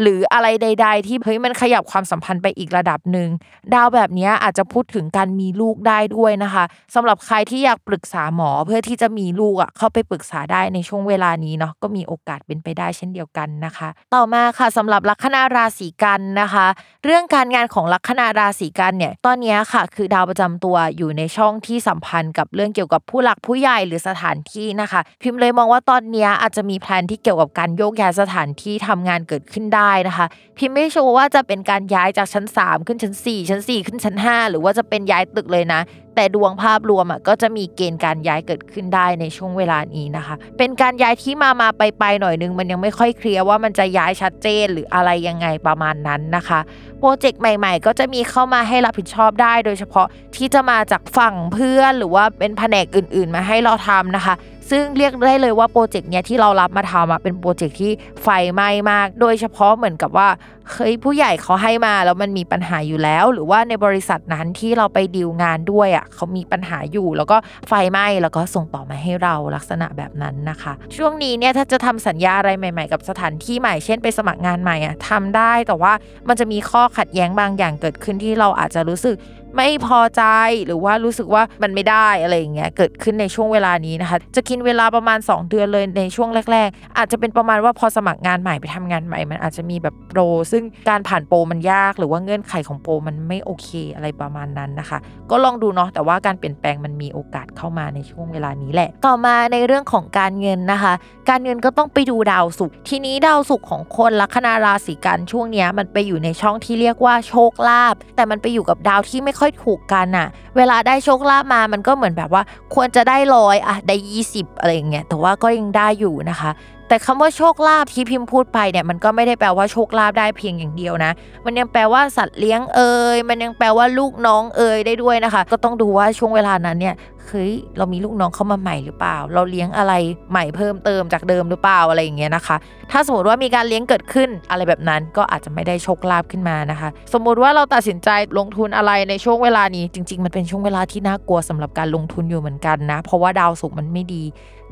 หรืออะไรใด ๆ ที่เฮ้ยมันขยับความสัมพันธ์ไปอีกระดับหนึ่งดาวแบบนี้อาจจะพูดถึงการมีลูกได้ด้วยนะคะสำหรับใครที่อยากปรึกษาหมอเพื่อที่จะมีลูกอะเข้าไปปรึกษาได้ในช่วงเวลานี้เนาะก็มีโอกาสเป็นไปได้เช่นเดียวกันนะคะ ต่อมาค่ะสำหรับลัคนาราศีกันนะคะ เรื่องการงานของลัคนาราศีกันเนี่ยตอนนี้ค่ะ คือดาวประจำตัวอยู่ในช่องที่ที่สัมพันธ์กับเรื่องเกี่ยวกับผู้หลักผู้ใหญ่หรือสถานที่นะคะ พิมพ์เลยมองว่าตอนนี้อาจจะมีแพลนที่เกี่ยวกับการโยกย้ายสถานที่ทำงานเกิดขึ้นได้นะคะ พิมไม่ sure ว่าจะเป็นการย้ายจากชั้น 3 ขึ้นชั้น 4 ชั้น 4 ขึ้นชั้น 5 หรือว่าจะเป็นย้ายตึกเลยนะ แต่ดวงภาพรวมอะก็จะมีเกณฑ์การย้ายเกิดขึ้นได้ในช่วงเวลานี้นะคะ เป็นการย้ายที่มามาไปไปหน่อยนึง มันยังไม่ค่อย clear ว่ามันจะย้ายชัดเจนหรืออะไรยังไงประมาณนั้นนะคะ project ใหม่ ๆ ก็จะมีเข้ามาให้รับผิดชอบได้ โดยเฉพาะที่จะมาจากฝั่งเพื่อนหรือว่าเป็นแผนกอื่น ๆ มาให้เราทำนะคะ ซึ่งเรียกได้เลยว่า project เนี้ยที่เรารับมาทำอะเป็น project ที่ไฟไหม้มาก โดยเฉพาะเหมือนกับว่าเคยผู้ใหญ่เขาให้มาแล้วมันมีปัญหาอยู่แล้ว หรือว่าในบริษัทนั้นที่เราไปดีลงานด้วยอะเขามีปัญหาอยู่ แล้วก็ไฟไหม้แล้วก็ส่งต่อมาให้เราลักษณะแบบนั้นนะคะ ช่วงนี้เนี่ยถ้าจะทำสัญญาอะไรใหม่ ๆ กับสถานที่ใหม่เช่นไปสมัครงานใหม่อะทำได้แต่ว่ามันจะมีข้อขัดแย้งบางอย่างเกิดขึ้นที่เราอาจจะรู้สึก ไม่พอใจหรือว่ารู้สึกว่ามันไม่ได้อะไรอย่างเงี้ยเกิดขึ้นในช่วงเวลานี้นะคะ จะกินเวลาประมาณ 2 เดือนเลยในช่วงแรก ๆ อาจจะเป็นประมาณว่าพอสมัครงานใหม่ไปทำงานใหม่ มันอาจจะมีแบบโปร ซึ่งการผ่านโปรมันยาก หรือว่าเงื่อนไขของโปรมันไม่โอเคอะไรประมาณนั้นนะคะ ก็ลองดูเนาะแต่ว่าการเปลี่ยนแปลงมันมีโอกาสเข้ามาในช่วงเวลานี้แหละ ต่อมาในเรื่องของการเงินนะคะ การเงินก็ต้องไปดูดาวศุกร์ทีนี้ดาวศุกร์ของคนลัคนาราศีกันช่วงเนี้ยมันไปอยู่ในช่องที่เรียกว่าโชคลาภแต่มันไปอยู่กับดาวที่ไม่ค่อยถูกกันอะเวลาได้โชคลาภมามันก็เหมือนแบบว่า ควรจะได้ร้อยอะได้ 20 อะไรอย่างเงี้ยแต่ว่าก็ยังได้อยู่นะคะ แต่คำว่าโชคลาภที่พิมพ์พูดไปเนี่ยมันก็ไม่ได้แปลว่าโชคลาภได้เพียงอย่างเดียวนะ มันยังแปลว่าสัตว์เลี้ยงเอ่ยมันยังแปลว่าลูกน้องเอ่ยได้ด้วยนะคะ ก็ต้องดูว่าช่วงเวลานั้นเนี่ยเฮ้ยเรามีลูกน้องเข้ามาใหม่หรือเปล่า เราเลี้ยงอะไรใหม่เพิ่มเติมจากเดิมหรือเปล่าอะไรอย่างเงี้ยนะคะ ถ้าสมมติว่ามีการเลี้ยงเกิดขึ้นอะไรแบบนั้นก็อาจจะไม่ได้โชคลาภขึ้นมานะคะ สมมุติว่าเราตัดสินใจลงทุนอะไรในช่วงเวลานี้จริง ๆ มันเป็นช่วงเวลาที่น่ากลัวสำหรับการลงทุนอยู่เหมือนกันนะ เพราะว่าดาวศุกร์มันไม่ดี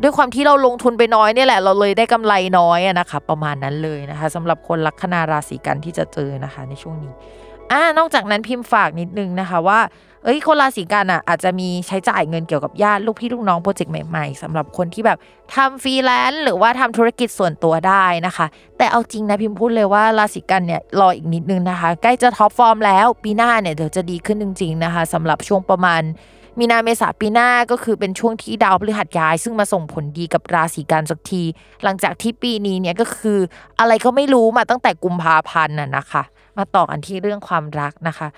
ด้วยความที่เราลงทุนไปน้อยเนี่ยแหละเราเลยได้กำไรน้อยอะนะคะประมาณนั้นเลยนะคะสำหรับคนลัคนาราศีกันย์ที่จะเจอนะคะ ในช่วงนี้อ่านอกจากนั้นพิมพ์ฝากนิดนึงนะคะว่าเอ้ยคนราศีกันย์อะอาจจะมีใช้จ่ายเงินเกี่ยวกับญาติลูกพี่ลูกน้อง project ใหม่ๆสำหรับคนที่แบบทำฟรีแลนซ์หรือว่าทำธุรกิจส่วนตัวได้นะคะ แต่เอาจริงนะพิมพูดเลยว่าราศีกันย์เนี่ยรออีกนิดนึงนะคะ ใกล้จะ top form แล้วปีหน้าเนี่ยเดี๋ยวจะดีขึ้นจริง ๆนะคะสำหรับช่วงประมาณ มีนาเมษาปีหน้าก็คือเป็นช่วงที่ดาวพฤหัสย้าย ซึ่งมาส่งผลดีกับราศีกันสักที หลังจากที่ปีนี้เนี่ยก็คืออะไรก็ไม่รู้มาตั้งแต่กุมภาพันธ์น่ะนะคะ มาต่อกันที่เรื่องความรักนะคะ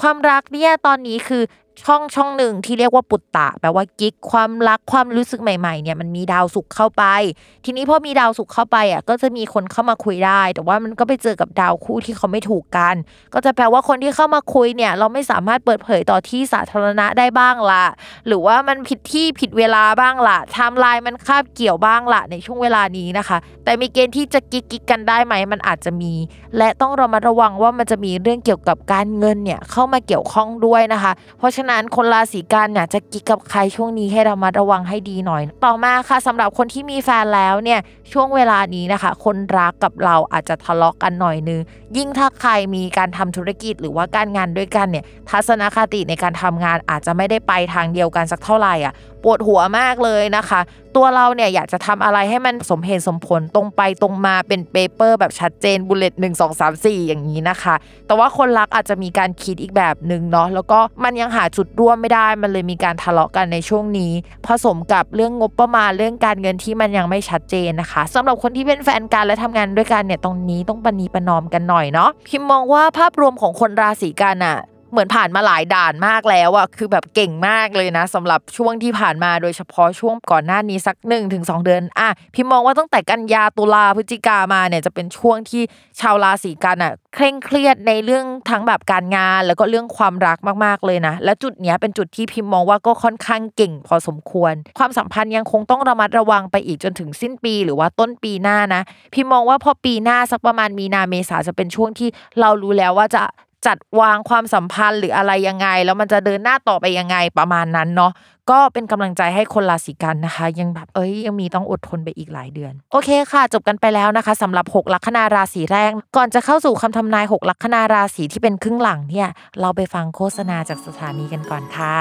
ความรักเนี่ยตอนนี้คือ ช่องช่องหนึ่งที่เรียกว่าปุตตะ แปลว่ากิ๊กความรักความรู้สึกใหม่ๆเนี่ยมันมีดาวสุขเข้าไป ทีนี้พอมีดาวสุขเข้าไปอะก็จะมีคนเข้ามาคุยได้ แต่ว่ามันก็ไปเจอกับดาวคู่ที่เขาไม่ถูกกัน ก็จะแปลว่าคนที่เข้ามาคุยเนี่ย เราไม่สามารถเปิดเผยต่อที่สาธารณะได้บ้างละหรือว่ามันผิดที่ผิดเวลาบ้างละไทม์ไลน์มันคาบเกี่ยวบ้างละในช่วงเวลานี้นะคะ แต่มีเกณฑ์ที่จะกิ๊กกิ๊กกันได้ไหมมันอาจจะมี และต้องเรามาระวังว่ามันจะมีเรื่องเกี่ยวกับการเงินเนี่ยเข้ามาเกี่ยวข้องด้วยนะคะ เพราะฉะนั้นคนราศีกันย์เนี่ยจะกิ๊กกับใครช่วงนี้ให้เรามาระวังให้ดีหน่อย ต่อมาค่ะสำหรับคนที่มีแฟนแล้วเนี่ยช่วงเวลานี้นะคะ คนรักกับเราอาจจะทะเลาะกันหน่อยนึง ยิ่งถ้าใครมีการทำธุรกิจหรือว่าการงานด้วยกันเนี่ยทัศนคติในการทำงานอาจจะไม่ได้ไปทางเดียวกันสักเท่าไหร่อะปวดหัวมากเลยนะคะ ตัวเราเนี่ยอยากจะทำอะไรให้มันสมเหตุสมผลตรงไปตรงมาเป็น paper แบบชัดเจน bullet หนึ่งสองสามสี่อย่างนี้นะคะ แต่ว่าคนรักอาจจะมีการคิดอีกแบบหนึ่งเนาะแล้วก็มันยังหาจุดร่วมไม่ได้มันเลยมีการทะเลาะกันในช่วงนี้ ผสมกับเรื่องงบประมาณเรื่องการเงินที่มันยังไม่ชัดเจนนะคะสำหรับคนที่เป็นแฟนกันและทำงานด้วยกันเนี่ยตรงนี้ต้องประนีประนอมกันหน่อยเนาะพิมมองว่าภาพรวมของคนราศีกันย์อะ เหมือนผ่านมาหลายด่านมากแล้วอะคือแบบเก่งมากเลยนะสำหรับช่วงที่ผ่านมาโดยเฉพาะช่วงก่อนหน้านี้สัก1นถึงสเดือนอะพี่มองว่าตั้งแต่กันยาตุลาพฤศจิกามาเนี่ยจะเป็นช่วงที่ชาวราศีกันอะเคร่งเครียดในเรื่องทั้งแบบการงาน แล้วก็เรื่องความรักมากๆเลยนะ และจุดเนี้ยเป็นจุดที่พิมมองว่าก็ค่อนข้างเก่งพอสมควร ความสัมพันธ์ยังคงต้องระมัดระวังไปอีกจนถึงสิ้นปี หรือว่าต้นปีหน้านะพิมมองว่าพอปีหน้าสักประมาณมีนาเมษาจะเป็นช่วงที่เรารู้แล้วว่าจะ จัดวางความสัมพันธ์หรืออะไรยังไง แล้วมันจะเดินหน้าต่อไปยังไงประมาณนั้นเนาะก็เป็นกำลังใจให้คนราศีกันนะคะ ยังแบบเอ้ยยังมีต้องอดทนไปอีกหลายเดือน โอเคค่ะ จบกันไปแล้วนะคะสำหรับ 6 ลัคนาราศีแรก ก่อนจะเข้าสู่คำทำนาย 6 ลัคนาราศีที่เป็นครึ่งหลังเนี่ยเราไปฟังโฆษณาจากสถานีกันก่อนค่ะ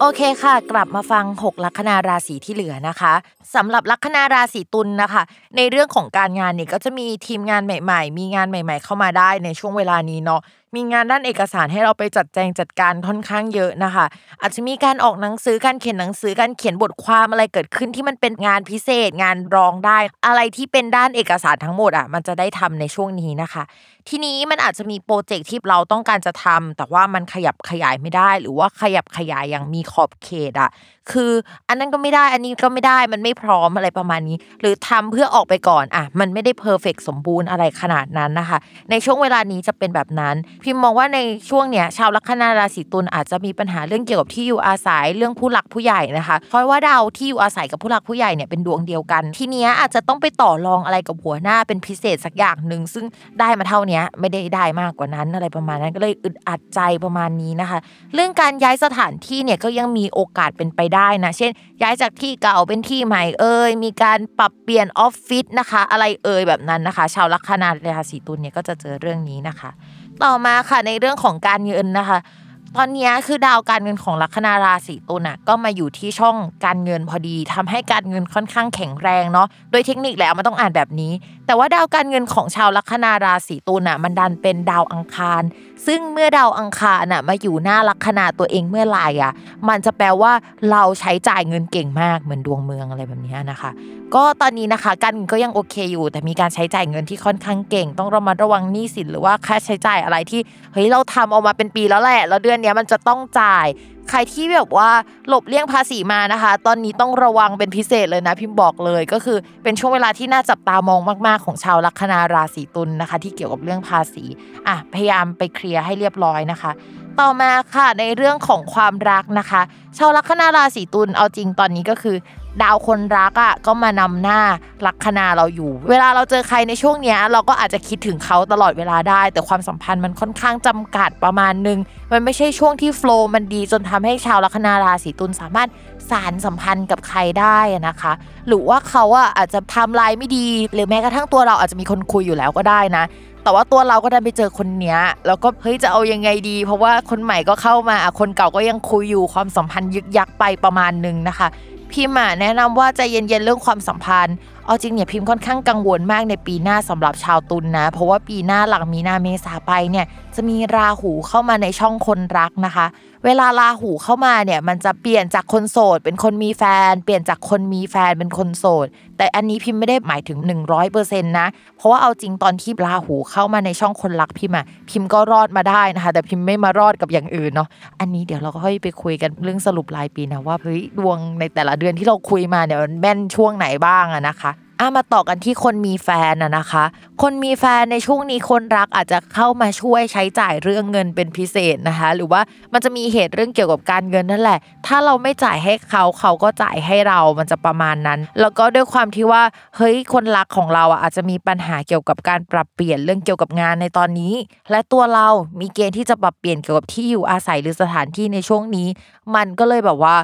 โอเคค่ะ กลับมาฟัง 6 ลัคนาราศีที่เหลือนะคะสำหรับลัคนาราศีตุลนะคะ ในเรื่องของการงานเนี่ยก็จะมีทีมงานใหม่ ๆ มีงานใหม่ ๆ เข้ามาได้ในช่วงเวลานี้เนาะ มีงานด้านเอกสารให้เราไปจัดแจงจัดการค่อนข้างเยอะนะคะ อาจจะมีการออกหนังสือการเขียนหนังสือการเขียนบทความอะไรเกิดขึ้นที่มันเป็นงานพิเศษงานรองได้ อะไรที่เป็นด้านเอกสารทั้งหมดอะมันจะได้ทำในช่วงนี้นะคะ ทีนี้มันอาจจะมีโปรเจกต์ที่เราต้องการจะทำแต่ว่ามันขยับขยายไม่ได้ หรือว่าขยับขยายอย่างมีขอบเขตอะคืออันนั้นก็ไม่ได้อันนี้ก็ไม่ได้มันไม่พร้อมอะไรประมาณนี้ หรือทำเพื่อออกไปก่อนอะมันไม่ได้เพอร์เฟกสมบูรณ์อะไรขนาดนั้นนะคะ ในช่วงเวลานี้จะเป็นแบบนั้นพิมมองว่าในช่วงเนี้ยชาวลัคนาราศีตุลอาจจะมีปัญหาเรื่องเกี่ยวกับที่อยู่อาศัยเรื่องผู้หลักผู้ใหญ่นะคะ เพราะว่าดาวที่อยู่อาศัยกับผู้หลักผู้ใหญ่เนี่ยเป็นดวงเดียวกัน ทีเนี้ยอาจจะต้องไปต่อรองอะไรกับหัวหน้าเป็นพิเศษสักอย่างหนึ่งซึ่งได้มาเท่านี้ไม่ได้ได้มากกว่านั้นอะไรประมาณนั้นก็เลยอึดอัดใจประมาณนี้นะคะ เรื่องการย้ายสถานที่เนี่ยก็ยังมีโอกาสเป็นไปได้นะ เช่น ย้ายจากที่เก่าเป็นที่ใหม่เอ่ยมีการปรับเปลี่ยนออฟฟิศนะคะ อะไรเอ่ยแบบนั้นนะคะ ชาวลัคนาราศีตุลเนี่ยก็จะเจอเรื่องนี้นะคะ ต่อมาค่ะในเรื่องของการเงินนะคะ ตอนนี้คือดาวการเงินของลัคนาราศีตุลน่ะก็มาอยู่ที่ช่องการเงินพอดีทำให้การเงินค่อนข้างแข็งแรงเนาะโดยเทคนิคแล้วมันต้องอ่านแบบนี้ แต่ว่าดาวการเงินของชาวลัคนาราศีตุลน่ะมันดันเป็นดาวอังคาร ซึ่งเมื่อดาวอังคารน่ะมาอยู่หน้าลัคนาตัวเองเมื่อไหร่อะมันจะแปลว่าเราใช้จ่ายเงินเก่งมากเหมือนดวงเมืองอะไรแบบนี้นะคะ ก็ตอนนี้นะคะการเงินก็ยังโอเคอยู่ แต่มีการใช้จ่ายเงินที่ค่อนข้างเก่ง ต้องระมัดระวังหนี้สินหรือว่าค่าใช้จ่ายอะไรที่เฮ้ยเราทำออกมาเป็นปีแล้วแหละแล้วเดือนนี้มันจะต้องจ่าย ใครที่แบบว่าหลบเลี่ยงภาษีมานะคะ ตอนนี้ต้องระวังเป็นพิเศษเลยนะพิมพ์บอกเลยก็คือเป็นช่วงเวลาที่น่าจับตามองมากๆของชาวลัคนาราศีตุลนะคะ ที่เกี่ยวกับเรื่องภาษีอะพยายามไปเคลียร์ให้เรียบร้อยนะคะต่อมาค่ะในเรื่องของความรักนะคะ ชาวลัคนาราศีตุลเอาจริงตอนนี้ก็คือ ดาวคนรักอะก็มานำหน้าลัคนาเราอยู่ เวลาเราเจอใครในช่วงเนี้ยเราก็อาจจะคิดถึงเขาตลอดเวลาได้ แต่ความสัมพันธ์มันค่อนข้างจำกัดประมาณนึง มันไม่ใช่ช่วงที่โฟล์มันดีจนทำให้ชาวลัคนาราศีตุลสามารถสารสัมพันธ์กับใครได้นะคะ หรือว่าเขาอะอาจจะทำลายไม่ดี หรือแม้กระทั่งตัวเราอาจจะมีคนคุยอยู่แล้วก็ได้นะ แต่ว่าตัวเราก็ดันไปเจอคนเนี้ยแล้วก็เฮ้ยจะเอายังไงดี เพราะว่าคนใหม่ก็เข้ามาคนเก่าก็ยังคุยอยู่ความสัมพันธ์ยึกยักไปประมาณนึงนะคะ พิมพ์แนะนำว่าใจเย็นๆเรื่องความสัมพันธ์ เอาจริงเนี่ยพิมพ์ค่อนข้างกังวลมากในปีหน้าสำหรับชาวตุลนนะ เพราะว่าปีหน้าหลังมีนาเมษาไปเนี่ย จะมีราหูเข้ามาในช่องคนรักนะคะ เวลาราหูเข้ามาเนี่ยมันจะเปลี่ยนจากคนโสด เป็นคนมีแฟน เปลี่ยนจากคนมีแฟนเป็นคนโสด แต่อันนี้พิมพ์ไม่ได้หมายถึง 100%นะ เพราะว่าเอาจริงตอนที่ราหูเข้ามาในช่องคนรักพิมพ์อะพิมพ์ก็รอดมาได้นะคะ แต่พิมพ์ไม่มารอดกับอย่างอื่นเนาะ อันนี้เดี๋ยวเราก็ค่อยไปคุยกันเรื่องสรุปรายปีนะว่าเฮ้ยดวงในแต่ละเดือนที่เราคุยมาเนี่ยมันแม่นช่วงไหนบ้างอะนะคะ อะมาต่อกันที่คนมีแฟนอะนะคะ คนมีแฟนในช่วงนี้คนรักอาจจะเข้ามาช่วยใช้จ่ายเรื่องเงินเป็นพิเศษนะคะ หรือว่ามันจะมีเหตุเรื่องเกี่ยวกับการเงินนั่นแหละ ถ้าเราไม่จ่ายให้เขาเขาก็จ่ายให้เรา มันจะประมาณนั้น แล้วก็ด้วยความที่ว่าเฮ้ยคนรักของเราอะอาจจะมีปัญหาเกี่ยวกับการปรับเปลี่ยนเรื่องเกี่ยวกับงานในตอนนี้ และตัวเรามีเกณฑ์ที่จะปรับเปลี่ยนเกี่ยวกับที่อยู่อาศัยหรือสถานที่ในช่วงนี้ มันก็เลยแบบว่า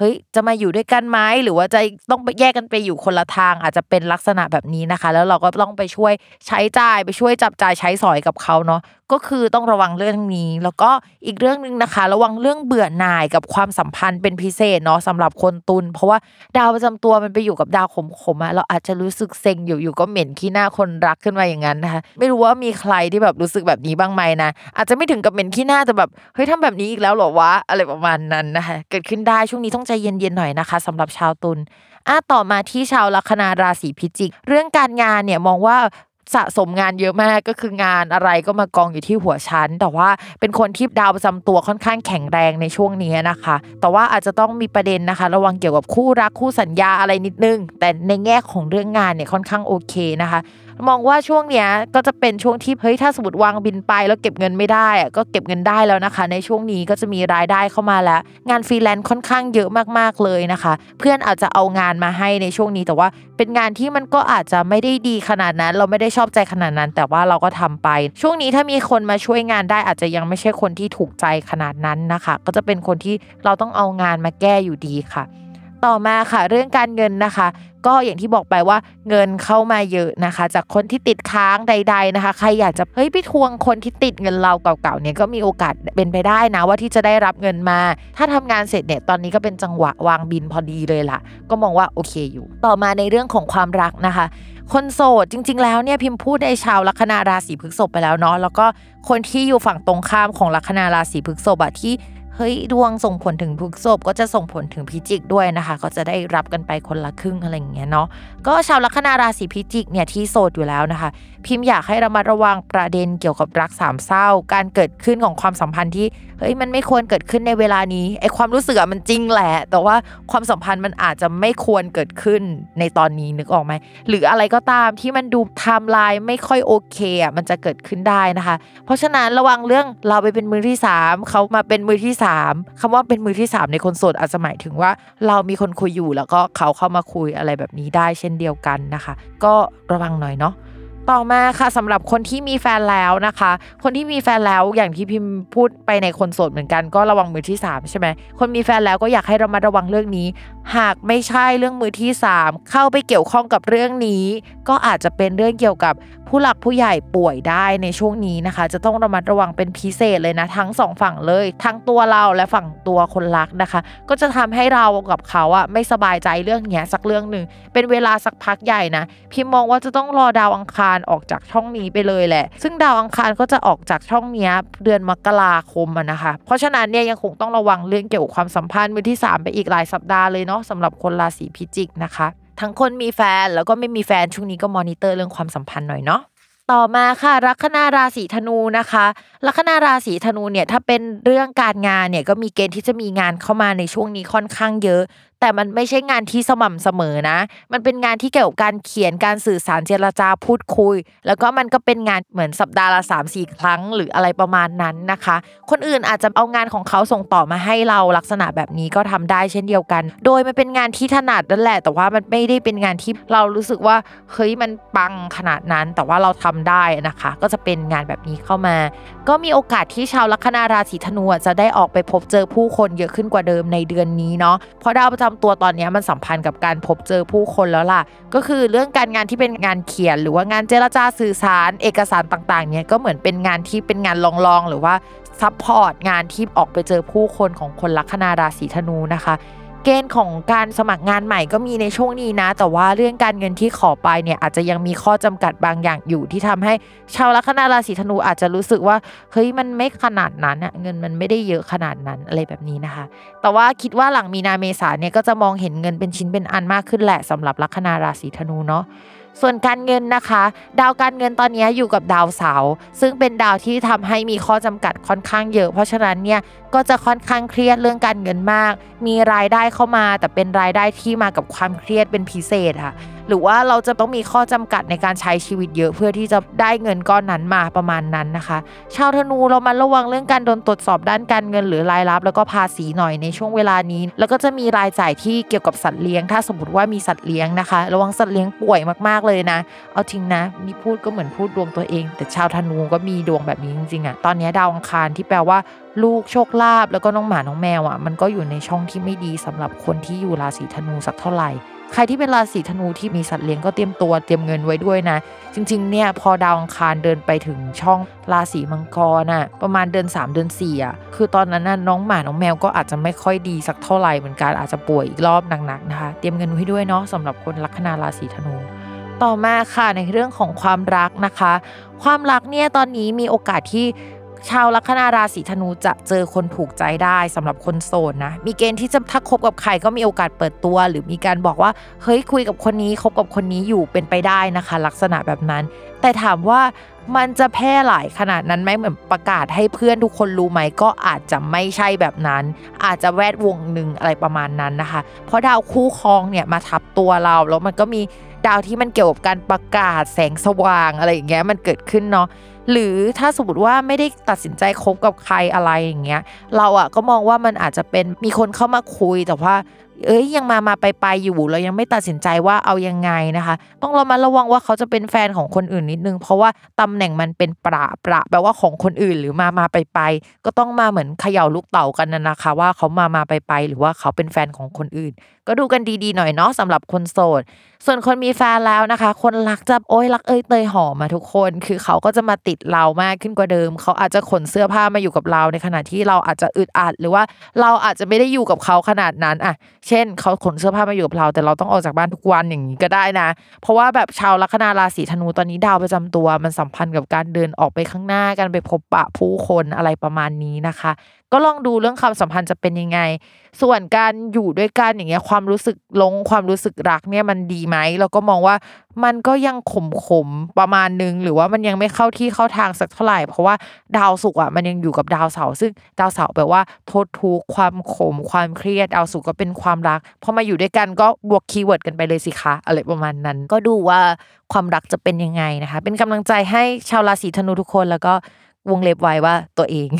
เฮ้ยจะมาอยู่ด้วยกันไหมหรือว่าจะต้องไปแยกกันไปอยู่คนละทางอาจจะเป็นลักษณะแบบนี้นะคะ แล้วเราก็ต้องไปช่วยใช้จ่ายไปช่วยจับจ่ายใช้สอยกับเขาเนาะก็คือต้องระวังเรื่องนี้ แล้วก็อีกเรื่องหนึ่งนะคะ ระวังเรื่องเบื่อหน่ายกับความสัมพันธ์เป็นพิเศษเนาะสำหรับคนตุลเพราะว่าดาวประจำตัวมันไปอยู่กับดาวขมๆอะเราอาจจะรู้สึกเซ็งอยู่อยู่ก็เหม็นขี้หน้าคนรักขึ้นมาอย่างนั้นนะคะไม่รู้ว่ามีใครที่แบบรู้สึกแบบนี้บ้างไหมนะอาจจะไม่ถึงกับเหม็นขี้หน้าแต่แบบเฮ้ยทำแบบนี้อีกแล้วหรอวะอะไรประมาณนั้นนะคะเกิดขึ้นได้ช่วงนี้ต้องใจเย็นๆหน่อยนะคะสำหรับชาวตุลอะต่อมาที่ชาวลัคนาราศีพิจิก เรื่องการงานเนี่ยมองว่าสะสมงานเยอะมากก็คืองานอะไรก็มากองอยู่ที่หัวชั้น แต่ว่าเป็นคนที่ดาวประจำตัวค่อนข้างแข็งแรงในช่วงนี้นะคะ แต่ว่าอาจจะต้องมีประเด็นนะคะ ระวังเกี่ยวกับคู่รักคู่สัญญาอะไรนิดนึง แต่ในแง่ของเรื่องงานเนี่ยค่อนข้างโอเคนะคะ มองว่าช่วงเนี้ยก็จะเป็นช่วงที่เฮ้ยถ้าสมมติวางบิลไป แล้วเก็บเงินไม่ได้อะก็เก็บเงินได้แล้วนะคะ ในช่วงนี้ก็จะมีรายได้เข้ามาแล้ว งานฟรีแลนซ์ค่อนข้างเยอะมากๆเลยนะคะ เพื่อนอาจจะเอางานมาให้ในช่วงนี้แต่ว่าเป็นงานที่มันก็อาจจะไม่ได้ดีขนาดนั้น เราไม่ได้ชอบใจขนาดนั้น แต่ว่าเราก็ทำไป ช่วงนี้ถ้ามีคนมาช่วยงานได้อาจจะยังไม่ใช่คนที่ถูกใจขนาดนั้นนะคะ ก็จะเป็นคนที่เราต้องเอางานมาแก้อยู่ดีค่ะ ต่อมาค่ะเรื่องการเงินนะคะ ก็อย่างที่บอกไปว่าเงินเข้ามาเยอะนะคะ จากคนที่ติดค้างใด ๆนะคะ ใครอยากจะเฮ้ยไปทวงคนที่ติดเงินเราเก่าๆเนี่ยก็มีโอกาสเป็นไปได้นะว่าที่จะได้รับเงินมา ถ้าทำงานเสร็จเนี่ยตอนนี้ก็เป็นจังหวะวางบินพอดีเลยล่ะ ก็มองว่าโอเคอยู่ ต่อมาในเรื่องของความรักนะคะคนโสดจริง ๆ แล้วเนี่ยพิมพ์พูดในชาวลัคนาราศีพฤษภไปแล้วเนาะแล้วก็คนที่อยู่ฝั่งตรงข้ามของลัคนาราศีพฤษภอะที่ เฮ้ยดวงส่งผลถึงพฤษภก็จะส่งผลถึงพิจิกด้วยนะคะ ก็จะได้รับกันไปคนละครึ่งอะไรอย่างเงี้ยเนาะก็ชาวลัคนาราศีพิจิกเนี่ยที่โสดอยู่แล้วนะคะ พิมพ์อยากให้ระมัดระวังประเด็นเกี่ยวกับรักสามเศร้า การเกิดขึ้นของความสัมพันธ์ที่เฮ้ยมันไม่ควรเกิดขึ้นในเวลานี้ไอความรู้สึกอะมันจริงแหละ แต่ว่าความสัมพันธ์มันอาจจะไม่ควรเกิดขึ้นในตอนนี้นึกออกไหมหรืออะไรก็ตามที่มันดูไทม์ไลน์ไม่ค่อยโอเคอะมันจะเกิดขึ้นได้นะคะ เพราะฉะนั้นระวังเรื่องเราไปเป็นมือที่สามเขามาเป็นมือที่สามคำว่าเป็นมือที่สามในคนโสดอาจจะหมายถึงว่า เรามีคนคุยอยู่แล้วก็เขาเข้ามาคุยอะไรแบบนี้ได้เช่นเดียวกันนะคะ ก็ระวังหน่อยเนาะ ต่อมาค่ะสำหรับคนที่มีแฟนแล้วนะคะ คนที่มีแฟนแล้วอย่างที่พิมพ์พูดไปในคนโสดเหมือนกันก็ระวังมือที่3ใช่ไหมคนมีแฟนแล้วก็อยากให้เรามาระวังเรื่องนี้ หากไม่ใช่เรื่องมือที่ 3 เข้าไปเกี่ยวข้องกับเรื่องนี้ ก็อาจจะเป็นเรื่องเกี่ยวกับผู้หลักผู้ใหญ่ป่วยได้ในช่วงนี้นะคะ จะต้องระมัดระวังเป็นพิเศษเลยนะ ทั้งสองฝั่งเลย ทั้งตัวเราและฝั่งตัวคนรักนะคะ ก็จะทำให้เรากับเขาอะไม่สบายใจเรื่องเนี้ยสักเรื่องหนึ่งเป็นเวลาสักพักใหญ่นะพิมมองว่าจะต้องรอดาวอังคารออกจากช่องนี้ไปเลยแหละ ซึ่งดาวอังคารก็จะออกจากช่องนี้เดือนมกราคมนะคะ เพราะฉะนั้นเนี่ยยังคงต้องระวังเรื่องเกี่ยวกับความสัมพันธ์มือที่ 3 ไปอีกหลายสัปดาห์เลยเนาะสำหรับคนราศีพิจิกนะคะ ทั้งคนมีแฟนแล้วก็ไม่มีแฟนช่วงนี้ก็มอนิเตอร์เรื่องความสัมพันธ์หน่อยเนาะต่อมาค่ะลัคนาราศีธนูนะคะลัคนาราศีธนูเนี่ยถ้าเป็นเรื่องการงานเนี่ยก็มีเกณฑ์ที่จะมีงานเข้ามาในช่วงนี้ค่อนข้างเยอะ แต่มันไม่ใช่งานที่สม่ำเสมอนะ มันเป็นงานที่เกี่ยวกับการเขียนการสื่อสารเจรจาพูดคุย แล้วก็มันก็เป็นงานเหมือนสัปดาห์ละ3าสี่ครั้ง หรืออะไรประมาณนั้นนะคะ คนอื่นอาจจะเอางานของเขาส่งต่อมาให้เราลักษณะแบบนี้ก็ทำได้เช่นเดียวกัน โดยมันเป็นงานที่ถนัดนั่นแหละ แต่ว่ามันไม่ได้เป็นงานที่เรารู้สึกว่าเฮ้ยมันปังขนาดนั้น แต่ว่าเราทำได้นะคะ ก็จะเป็นงานแบบนี้เข้ามา ก็มีโอกาสที่ชาวลัคนาราศีธนูจะได้ออกไปพบเจอผู้คนเยอะขึ้นกว่าเดิมในเดือนนี้เนาะเพราะดาวประจำตัวตอนนี้มันสัมพันธ์กับการพบเจอผู้คนแล้วล่ะ ก็คือเรื่องการงานที่เป็นงานเขียน หรือว่างานเจรจาสื่อสาร เอกสารต่างๆเนี่ยก็เหมือนเป็นงานที่เป็นงานรองๆหรือว่า support งานที่ออกไปเจอผู้คนของคนลัคนาราศีธนูนะคะ เกณฑ์ของการสมัครงานใหม่ก็มีในช่วงนี้นะ แต่ว่าเรื่องการเงินที่ขอไปเนี่ยอาจจะยังมีข้อจำกัดบางอย่างอยู่ที่ทำให้ชาวลัคนาราศีธนูอาจจะรู้สึกว่าเฮ้ยมันไม่ขนาดนั้นอะเงินมันไม่ได้เยอะขนาดนั้นอะไรแบบนี้นะคะ แต่ว่าคิดว่าหลังมีนาเมษาเนี่ยก็จะมองเห็นเงินเป็นชิ้นเป็นอันมากขึ้นแหละสำหรับลัคนาราศีธนูเนาะ ส่วนการเงินนะคะ ดาวการเงินตอนนี้อยู่กับดาวเสาร์ซึ่งเป็นดาวที่ทำให้มีข้อจำกัดค่อนข้างเยอะ เพราะฉะนั้นเนี่ยก็จะค่อนข้างเครียดเรื่องการเงินมาก มีรายได้เข้ามา แต่เป็นรายได้ที่มากับความเครียดเป็นพิเศษค่ะ หรือว่าเราจะต้องมีข้อจำกัดในการใช้ชีวิตเยอะเพื่อที่จะได้เงินก้อนนั้นมาประมาณนั้นนะคะ ชาวธนูเรามาระวังเรื่องการโดนตรวจสอบด้านการเงินหรือรายรับ แล้วก็ภาษีหน่อยในช่วงเวลานี้ แล้วก็จะมีรายจ่ายที่เกี่ยวกับสัตว์เลี้ยง ถ้าสมมติว่ามีสัตว์เลี้ยงนะคะ ระวังสัตว์เลี้ยงป่วยมากๆเลยนะ เอาจริงนะนี่พูดก็เหมือนพูดดวงตัวเอง แต่ชาวธนูก็มีดวงแบบนี้จริงๆอะตอนนี้ดาวอังคารที่แปลว่าลูกโชคลาภแล้วก็น้องหมาน้องแมวอะมันก็อยู่ในช่องที่ไม่ดีสำหรับคนที่อยู่ราศีธนูสักเท่าไหร่ ใครที่เป็นราศีธนูที่มีสัตว์เลี้ยงก็เตรียมตัวเตรียมเงินไว้ด้วยนะ จริง ๆ เนี่ยพอดาวอังคารเดินไปถึงช่องราศีมังกรน่ะประมาณเดือน3 เดือน4อะคือตอนนั้นน่ะน้องหมาน้องแมวก็อาจจะไม่ค่อยดีสักเท่าไหร่เหมือนกันอาจจะป่วยอีกรอบหนักๆนะคะ เตรียมเงินไว้ด้วยเนาะสำหรับคนลัคนาราศีธนูต่อมาค่ะในเรื่องของความรักนะคะ ความรักเนี่ยตอนนี้มีโอกาสที่ ชาวลัคนาราศีธนูจะเจอคนถูกใจได้สำหรับคนโสดนะ มีเกณฑ์ที่จะถ้าคบกับใครก็มีโอกาสเปิดตัว หรือมีการบอกว่าเฮ้ยคุยกับคนนี้คบกับคนนี้อยู่เป็นไปได้นะคะ ลักษณะแบบนั้น แต่ถามว่ามันจะแพร่หลายขนาดนั้นไหมเหมือนประกาศให้เพื่อนทุกคนรู้ไหมก็อาจจะไม่ใช่แบบนั้น อาจจะแวดวงหนึ่งอะไรประมาณนั้นนะคะ เพราะดาวคู่ครองเนี่ยมาทับตัวเราแล้วมันก็มีดาวที่มันเกี่ยวกับการประกาศแสงสว่างอะไรอย่างเงี้ยมันเกิดขึ้นเนาะ หรือถ้าสมมติว่าไม่ได้ตัดสินใจคบกับใครอะไรอย่างเงี้ยเราอะก็มองว่ามันอาจจะเป็นมีคนเข้ามาคุยแต่ว่า เอ้ยยังมามาไปไปอยู่เรายังไม่ตัดสินใจว่าเอายังไงนะคะ ต้องเรามาระวังว่าเขาจะเป็นแฟนของคนอื่นนิดนึง เพราะว่าตำแหน่งมันเป็นประประแปลว่าของคนอื่นหรือมามาไปไปก็ต้องมาเหมือนเขย่าลูกเต่ากันนะนะคะ ว่าเขามามาไปไปหรือว่าเขาเป็นแฟนของคนอื่น ก็ดูกันดีๆหน่อยเนาะสำหรับคนโสด ส่วนคนมีแฟนแล้วนะคะ คนรักจะโอ้ยรักเอ้ยเตยหอมมาทุกคน คือเขาก็จะมาติดเรามากขึ้นกว่าเดิม เขาอาจจะขนเสื้อผ้ามาอยู่กับเราในขณะที่เราอาจจะอึดอัด หรือว่าเราอาจจะไม่ได้อยู่กับเขาขนาดนั้นอะเช่นเขาขนเสื้อผ้ามาอยู่กับเรา แต่เราต้องออกจากบ้านทุกวันอย่างนี้ก็ได้นะ เพราะว่าแบบชาวลัคนาราศีธนูตอนนี้ดาวประจำตัว มันสัมพันธ์กับการเดินออกไปข้างหน้าการไปพบปะผู้คนอะไรประมาณนี้นะคะ ก็ลองดูเรื่องความสัมพันธ์จะเป็นยังไง ส่วนการอยู่ด้วยกันอย่างเงี้ยความรู้สึกลงความรู้สึกรักเนี่ยมันดีไหมเราก็มองว่ามันก็ยังขมขมประมาณนึง หรือว่ามันยังไม่เข้าที่เข้าทางสักเท่าไหร่ เพราะว่าดาวศุกร์อะมันยังอยู่กับดาวเสาร์ซึ่งดาวเสาร์แปลว่าโทษทุกข์ความขม ความเครียดดาวศุกร์ก็เป็นความรักพอมาอยู่ด้วยกันก็บวก keyword กันไปเลยสิคะอะไรประมาณนั้น ก็ดูว่าความรักจะเป็นยังไงนะคะ เป็นกำลังใจให้ชาวราศีธนูทุกคนแล้วก็วงเล็บไว้ว่าตัวเอง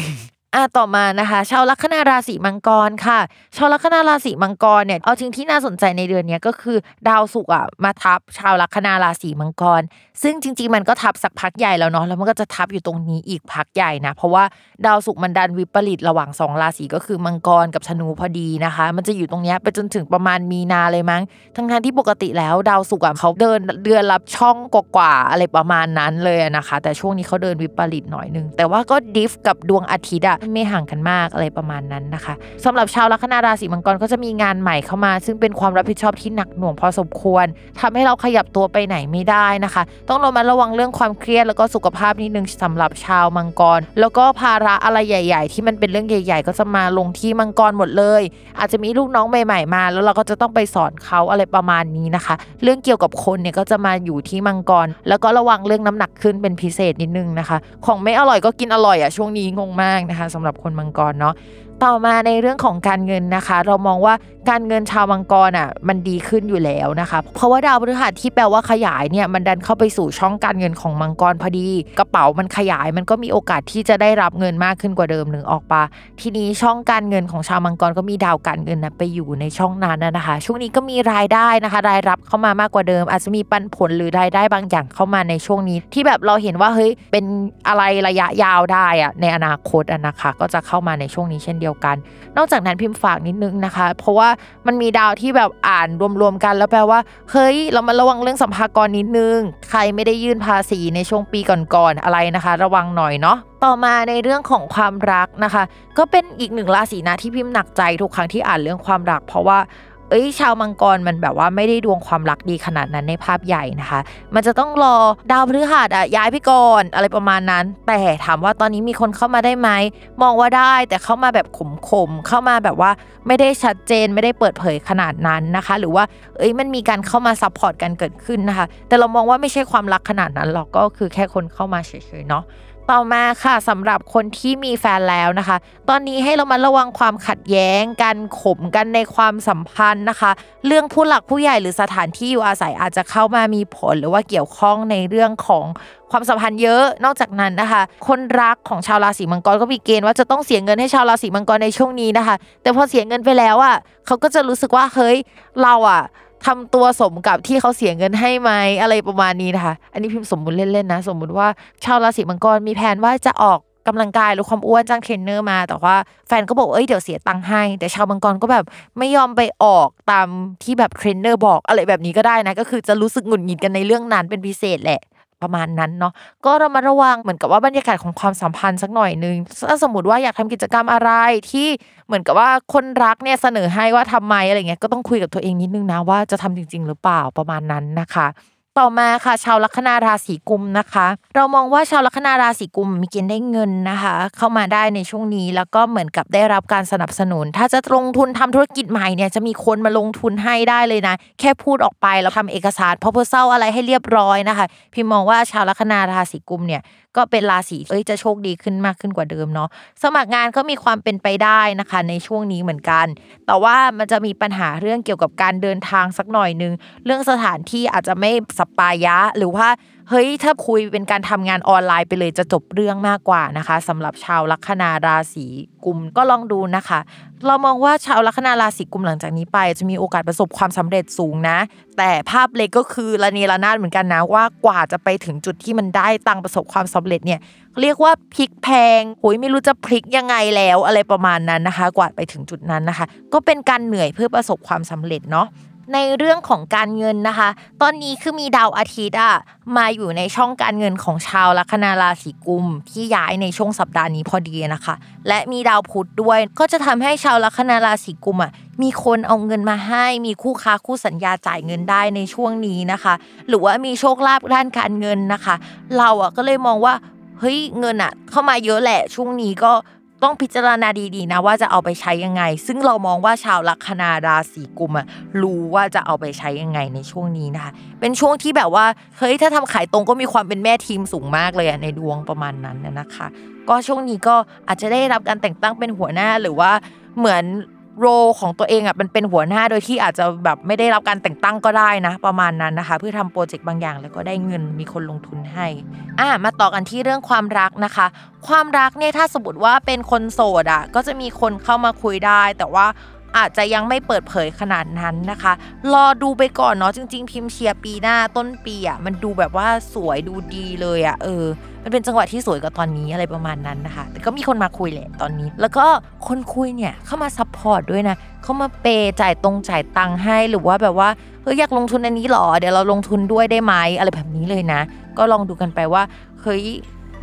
อะต่อมานะคะ ชาวลัคนาราศีมังกรค่ะ ชาวลัคนาราศีมังกรเนี่ยเอาจริงที่น่าสนใจในเดือนนี้ก็คือ ดาวศุกร์อะมาทับชาวลัคนาราศีมังกร ซึ่งจริง ๆ มันก็ทับสักพักใหญ่แล้วเนาะแล้วมันก็จะทับอยู่ตรงนี้อีกพักใหญ่นะเพราะว่าดาวศุกร์มันดันวิปริตระหว่างสองราศีก็คือมังกรกับธนูพอดีนะคะ มันจะอยู่ตรงนี้ไปจนถึงประมาณมีนาเลยมั้ง ทั้งทที่ปกติแล้วดาวศุกร์อะเขาเดินเดือนรับช่องกว่าๆอะไรประมาณนั้นเลยนะคะ แต่ช่วงนี้เขาเดินวิปริตหน่อยนึงแต่ว่าก็ดิฟกับดวงอาทิตย์อะไม่ห่างกันมากอะไรประมาณนั้นนะคะสำหรับชาวลัคนาราศีมังกรก็จะมีงานใหม่เข้ามา ซึ่งเป็นความรับผิดชอบที่หนักหน่วงพอสมควรทำให้เราขยับตัวไปไหนไม่ได้นะคะ ต้องระมัดระวังเรื่องความเครียดแล้วก็สุขภาพนิดนึงสำหรับชาวมังกร แล้วก็ภาระอะไรใหญ่ ๆ ที่มันเป็นเรื่องใหญ่ ๆ ก็จะมาลงที่มังกรหมดเลย อาจจะมีลูกน้องใหม่ ๆ มา แล้วเราก็จะต้องไปสอนเขาอะไรประมาณนี้นะคะ เรื่องเกี่ยวกับคนเนี่ยก็จะมาอยู่ที่มังกร แล้วก็ระวังเรื่องน้ำหนักขึ้นเป็นพิเศษนิดนึงนะคะ ของไม่อร่อยก็กินอร่อยอะช่วงนี้งงมากนะคะสำหรับคนมังกรเนาะ ต่อมาในเรื่องของการเงินนะคะ เรามองว่าการเงินชาวมังกรอะมันดีขึ้นอยู่แล้วนะคะ เพราะว่าดาวพฤหัสที่แปลว่าขยายเนี่ยมันดันเข้าไปสู่ช่องการเงินของมังกรพอดี กระเป๋ามันขยายมันก็มีโอกาสที่จะได้รับเงินมากขึ้นกว่าเดิมหนึ่งออกปะทีนี้ช่องการเงินของชาวมังกรก็มีดาวการเงินนะไปอยู่ในช่องนั้นนะคะ ช่วงนี้ก็มีรายได้นะคะ รายรับเข้ามามากกว่าเดิม อาจจะมีปันผลหรือรายได้บางอย่างเข้ามาในช่วงนี้ ที่แบบเราเห็นว่าเฮ้ยเป็นอะไรระยะยาวได้อะในอนาคตอะนะคะ ก็จะเข้ามาในช่วงนี้เช่นเดียวยวกัน นอกจากนั้นพิมพ์ฝากนิดนึงนะคะ เพราะว่ามันมีดาวที่แบบอ่านรวมๆกัน แล้วแปลว่าเฮ้ยเรามาระวังเรื่องสัมภากรนิดนึง ใครไม่ได้ยื่นภาษีในช่วงปีก่อนๆอะไรนะคะ ระวังหน่อยเนาะต่อมาในเรื่องของความรักนะคะ ก็เป็นอีกหนึ่งราศีนะที่พิมพ์หนักใจทุกครั้งที่อ่านเรื่องความรัก เพราะว่า เอ้ยชาวมังกรมันแบบว่าไม่ได้ดวงความรักดีขนาดนั้นในภาพใหญ่นะคะ มันจะต้องรอดาวพฤหัสอะย้ายไปก่อนอะไรประมาณนั้น แต่ถามว่าตอนนี้มีคนเข้ามาได้ไหมมองว่าได้แต่เข้ามาแบบขมๆเข้ามาแบบว่าไม่ได้ชัดเจนไม่ได้เปิดเผยขนาดนั้นนะคะ หรือว่าเอ้ยมันมีการเข้ามา support กันเกิดขึ้นนะคะ แต่เรามองว่าไม่ใช่ความรักขนาดนั้นหรอกก็คือแค่คนเข้ามาเฉยๆเนาะ ต่อมาค่ะสำหรับคนที่มีแฟนแล้วนะคะ ตอนนี้ให้เรามาระวังความขัดแย้งกันข่มกันในความสัมพันธ์นะคะ เรื่องผู้หลักผู้ใหญ่หรือสถานที่อยู่อาศัยอาจจะเข้ามามีผลหรือว่าเกี่ยวข้องในเรื่องของความสัมพันธ์เยอะ นอกจากนั้นนะคะ คนรักของชาวราศีมังกรก็มีเกณฑ์ว่าจะต้องเสียเงินให้ชาวราศีมังกรในช่วงนี้นะคะ แต่พอเสียเงินไปแล้วอะเขาก็จะรู้สึกว่าเฮ้ยเราอะ ทำตัวสมกับที่เขาเสียเงินให้ไหมอะไรประมาณนี้นะคะ อันนี้พิมพ์สมมุติเล่นๆนะ สมมุติว่าชาวราศีมังกรมีแผนว่าจะออกกำลังกายลดความอ้วนจ้างเทรนเนอร์มา แต่ว่าแฟนก็บอกเอ้ยเดี๋ยวเสียตังค์ให้ แต่ชาวมังกรก็แบบไม่ยอมไปออกตามที่แบบเทรนเนอร์บอกอะไรแบบนี้ก็ได้นะ ก็คือจะรู้สึกหงุดหงิดกันในเรื่องนั้นเป็นพิเศษแหละ ประมาณนั้นเนาะก็เรามาระวังเหมือนกับว่าบรรยากาศของความสัมพันธ์สักหน่อยนึงถ้าสมมติว่าอยากทำกิจกรรมอะไรที่เหมือนกับว่าคนรักเนี่ยเสนอให้ว่าทำไมอะไรเงี้ยก็ต้องคุยกับตัวเองนิดนึงนะว่าจะทำจริง ๆ หรือเปล่าประมาณนั้นนะคะ ต่อมาค่ะ ชาวลัคนาราศีกุมนะคะ เรามองว่าชาวลัคนาราศีกุมมีเกณฑ์ได้เงินนะคะ เข้ามาได้ในช่วงนี้แล้วก็เหมือนกับได้รับการสนับสนุน ถ้าจะลงทุนทำธุรกิจใหม่เนี่ยจะมีคนมาลงทุนให้ได้เลยนะ แค่พูดออกไปแล้วทำเอกสารพอเพอร์เซลอะไรให้เรียบร้อยนะคะ พิมมองว่าชาวลัคนาราศีกุมเนี่ย ก็เป็นราศีเอ้ยจะโชคดีขึ้นมากขึ้นกว่าเดิมเนาะสมัครงานก็มีความเป็นไปได้นะคะ ในช่วงนี้เหมือนกัน แต่ว่ามันจะมีปัญหาเรื่องเกี่ยวกับการเดินทางสักหน่อยนึง เรื่องสถานที่อาจจะไม่สปายะหรือว่า เฮ้ยถ้าคุยเป็นการทำงานออนไลน์ไปเลยจะจบเรื่องมากกว่านะคะสำหรับชาวลัคนาราศีกุมก็ลองดูนะคะ เรามองว่าชาวลัคนาราศีกุมหลังจากนี้ไป จะมีโอกาสประสบความสำเร็จสูงนะ แต่ภาพเล็กก็คือระเนระนาดเหมือนกันนะว่ากว่าจะไปถึงจุดที่มันได้ตังประสบความสำเร็จเนี่ยเรียกว่าพลิกแพงโอ้ยไม่รู้จะพลิกยังไงแล้วอะไรประมาณนั้นนะคะ กว่าไปถึงจุดนั้นนะคะ ก็เป็นการเหนื่อยเพื่อประสบความสำเร็จเนาะ ในเรื่องของการเงินนะคะ ตอนนี้คือมีดาวอาทิตย์อะมาอยู่ในช่องการเงินของชาวลัคนาราศีกุมที่ย้ายในช่วงสัปดาห์นี้พอดีนะคะ และมีดาวพุธด้วย ก็จะทำให้ชาวลัคนาราศีกุมอะมีคนเอาเงินมาให้ มีคู่ค้าคู่สัญญาจ่ายเงินได้ในช่วงนี้นะคะ หรือว่ามีโชคลาภด้านการเงินนะคะ เราอะก็เลยมองว่าเฮ้ยเงินอะ เข้ามาเยอะแหละช่วงนี้ก็ ต้องพิจารณาดีๆนะว่าจะเอาไปใช้ยังไง ซึ่งเรามองว่าชาวลัคนาราศีกุมอะรู้ว่าจะเอาไปใช้ยังไงในช่วงนี้นะคะเป็นช่วงที่แบบว่าเฮ้ยถ้าทำขายตรงก็มีความเป็นแม่ทีมสูงมากเลยอะในดวงประมาณนั้นนะคะ ก็ช่วงนี้ก็อาจจะได้รับการแต่งตั้งเป็นหัวหน้าหรือว่าเหมือน โรของตัวเองอะมันเป็นหัวหน้าโดยที่อาจจะแบบไม่ได้รับการแต่งตั้งก็ได้นะ ประมาณนั้นนะคะ เพื่อทำโปรเจกต์บางอย่างแล้วก็ได้เงินมีคนลงทุนให้อะมาต่อกันที่เรื่องความรักนะคะ ความรักเนี่ยถ้าสมมติว่าเป็นคนโสดอะก็จะมีคนเข้ามาคุยได้ แต่ว่า อาจจะยังไม่เปิดเผยขนาดนั้นนะคะ รอดูไปก่อนเนาะจริง ๆ พิมพ์เชียร์ปีหน้าต้นปีอะมันดูแบบว่าสวยดูดีเลยอะเออ มันเป็นจังหวะที่สวยกว่าตอนนี้อะไรประมาณนั้นนะคะ แต่ก็มีคนมาคุยแหละตอนนี้ แล้วก็คนคุยเนี่ยเข้ามา support ด้วยนะเข้ามาเปย์จ่ายตรงจ่ายตังค์ให้หรือว่าแบบว่าเฮ้ยอยากลงทุนอันนี้หรอเดี๋ยวเราลงทุนด้วยได้ไหมอะไรแบบนี้เลยนะ ก็ลองดูกันไปว่าเฮ้ย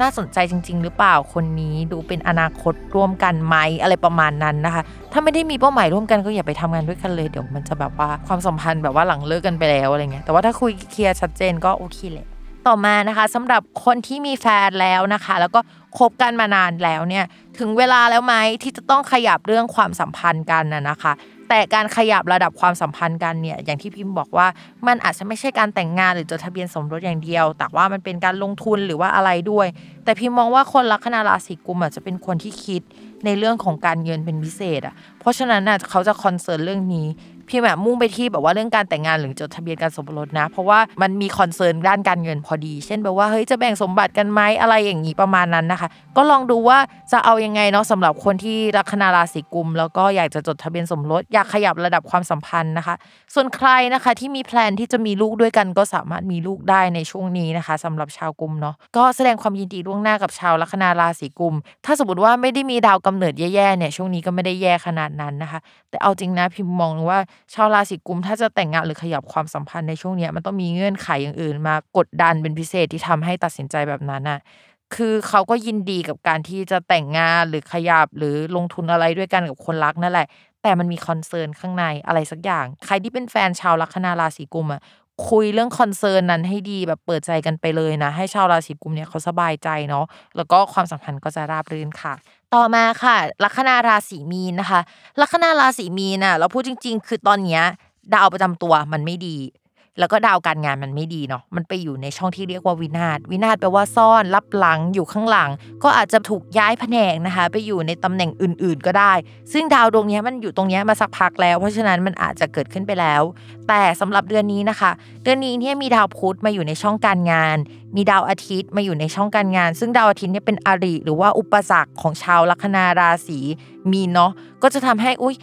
น่าสนใจจริง ๆ หรือเปล่าคนนี้ดูเป็นอนาคตร่วมกันไหมอะไรประมาณนั้นนะคะ ถ้าไม่ได้มีเป้าหมายร่วมกันก็อย่าไปทำงานด้วยกันเลยเดี๋ยวมันจะแบบว่าความสัมพันธ์แบบว่าหลังเลิกกันไปแล้วอะไรเงี้ยแต่ว่าถ้าคุยเคลียร์ชัดเจนก็โอเคแหละต่อมานะคะสำหรับคนที่มีแฟนแล้วนะคะ แล้วก็คบกันมานานแล้วเนี่ยถึงเวลาแล้วไหมที่จะต้องขยับเรื่องความสัมพันธ์กันนะนะคะ แต่การขยับระดับความสัมพันธ์กันเนี่ยอย่างที่พิมพ์บอกว่ามันอาจจะไม่ใช่การแต่งงานหรือจดทะเบียนสมรสอย่างเดียว แต่ว่ามันเป็นการลงทุนหรือว่าอะไรด้วย แต่พิมพ์มองว่าคนลัคนาราศีกุมภ์อาจจะเป็นคนที่คิดในเรื่องของการเงินเป็นพิเศษอะเพราะฉะนั้นน่ะเขาจะ concern เรื่องนี้ พี่แบบมุ่งไปที่แบบว่าเรื่องการแต่งงานหรือจดทะเบียนการสมรสนะ เพราะว่ามันมี concern ด้านการเงินพอดี เช่นแบบว่าเฮ้ยจะแบ่งสมบัติกันไหมอะไรอย่างนี้ประมาณนั้นนะคะ ก็ลองดูว่าจะเอายังไงเนาะสำหรับคนที่ลัคนาราศีกุม แล้วก็อยากจะจดทะเบียนสมรสอยากขยับระดับความสัมพันธ์นะคะ ส่วนใครนะคะที่มีแพลนที่จะมีลูกด้วยกันก็สามารถมีลูกได้ในช่วงนี้นะคะสำหรับชาวกุมเนาะก็แสดงความยินดีล่วงหน้ากับชาวลัคนาราศีกุม ถ้าสมมติว่าไม่ได้มีดาวกำเนิดแย่ๆเนี่ยช่วงนี้ก็ไม่ได้แย่ขนาดนั้นนะคะ แต่เอาจริงนะพิมมองว่าชาวราศีกุมถ้าจะแต่งงานหรือขยับความสัมพันธ์ในช่วงนี้มันต้องมีเงื่อนไขอย่างอื่น มากดดันเป็นพิเศษที่ทำให้ตัดสินใจแบบนั้นน่ะคือเขาก็ยินดีกับการที่จะแต่งงานหรือขยับหรือลงทุนอะไรด้วยกันกับคนรักนั่นแหละแต่มันมี concern ข้างในอะไรสักอย่าง ใครที่เป็นแฟนชาวลัคนาราศีกุมภ์อะ คุยเรื่อง concern นั้นให้ดีแบบเปิดใจกันไปเลยนะ ให้ชาวราศีกุมภ์เนี่ยเขาสบายใจเนาะแล้วก็ความสัมพันธ์ก็จะราบรื่นค่ะ ต่อมาค่ะลัคนาราศีมีนนะคะลัคนาราศีมีนน่ะเราพูดจริง ๆ คือตอนเนี้ยดาวประจำตัวมันไม่ดี แล้วก็ดาวการงานมันไม่ดีเนาะมันไปอยู่ในช่องที่เรียกว่าวินาศวินาศแปลว่าซ่อนรับหลังอยู่ข้างหลัง ก็อาจจะถูกย้ายแผนกนะคะ ไปอยู่ในตำแหน่งอื่น ๆ ก็ได้ ซึ่งดาวดวงนี้มันอยู่ตรงนี้มาสักพักแล้ว เพราะฉะนั้นมันอาจจะเกิดขึ้นไปแล้ว แต่สำหรับเดือนนี้นะคะ เดือนนี้เนี่ยมีดาวพุธมาอยู่ในช่องการงาน มีดาวอาทิตย์มาอยู่ในช่องการงาน ซึ่งดาวอาทิตย์เนี่ยเป็นอริหรือว่าอุปสรรคของชาวลัคนาราศีมีนเนาะก็จะทำให้อุ้ย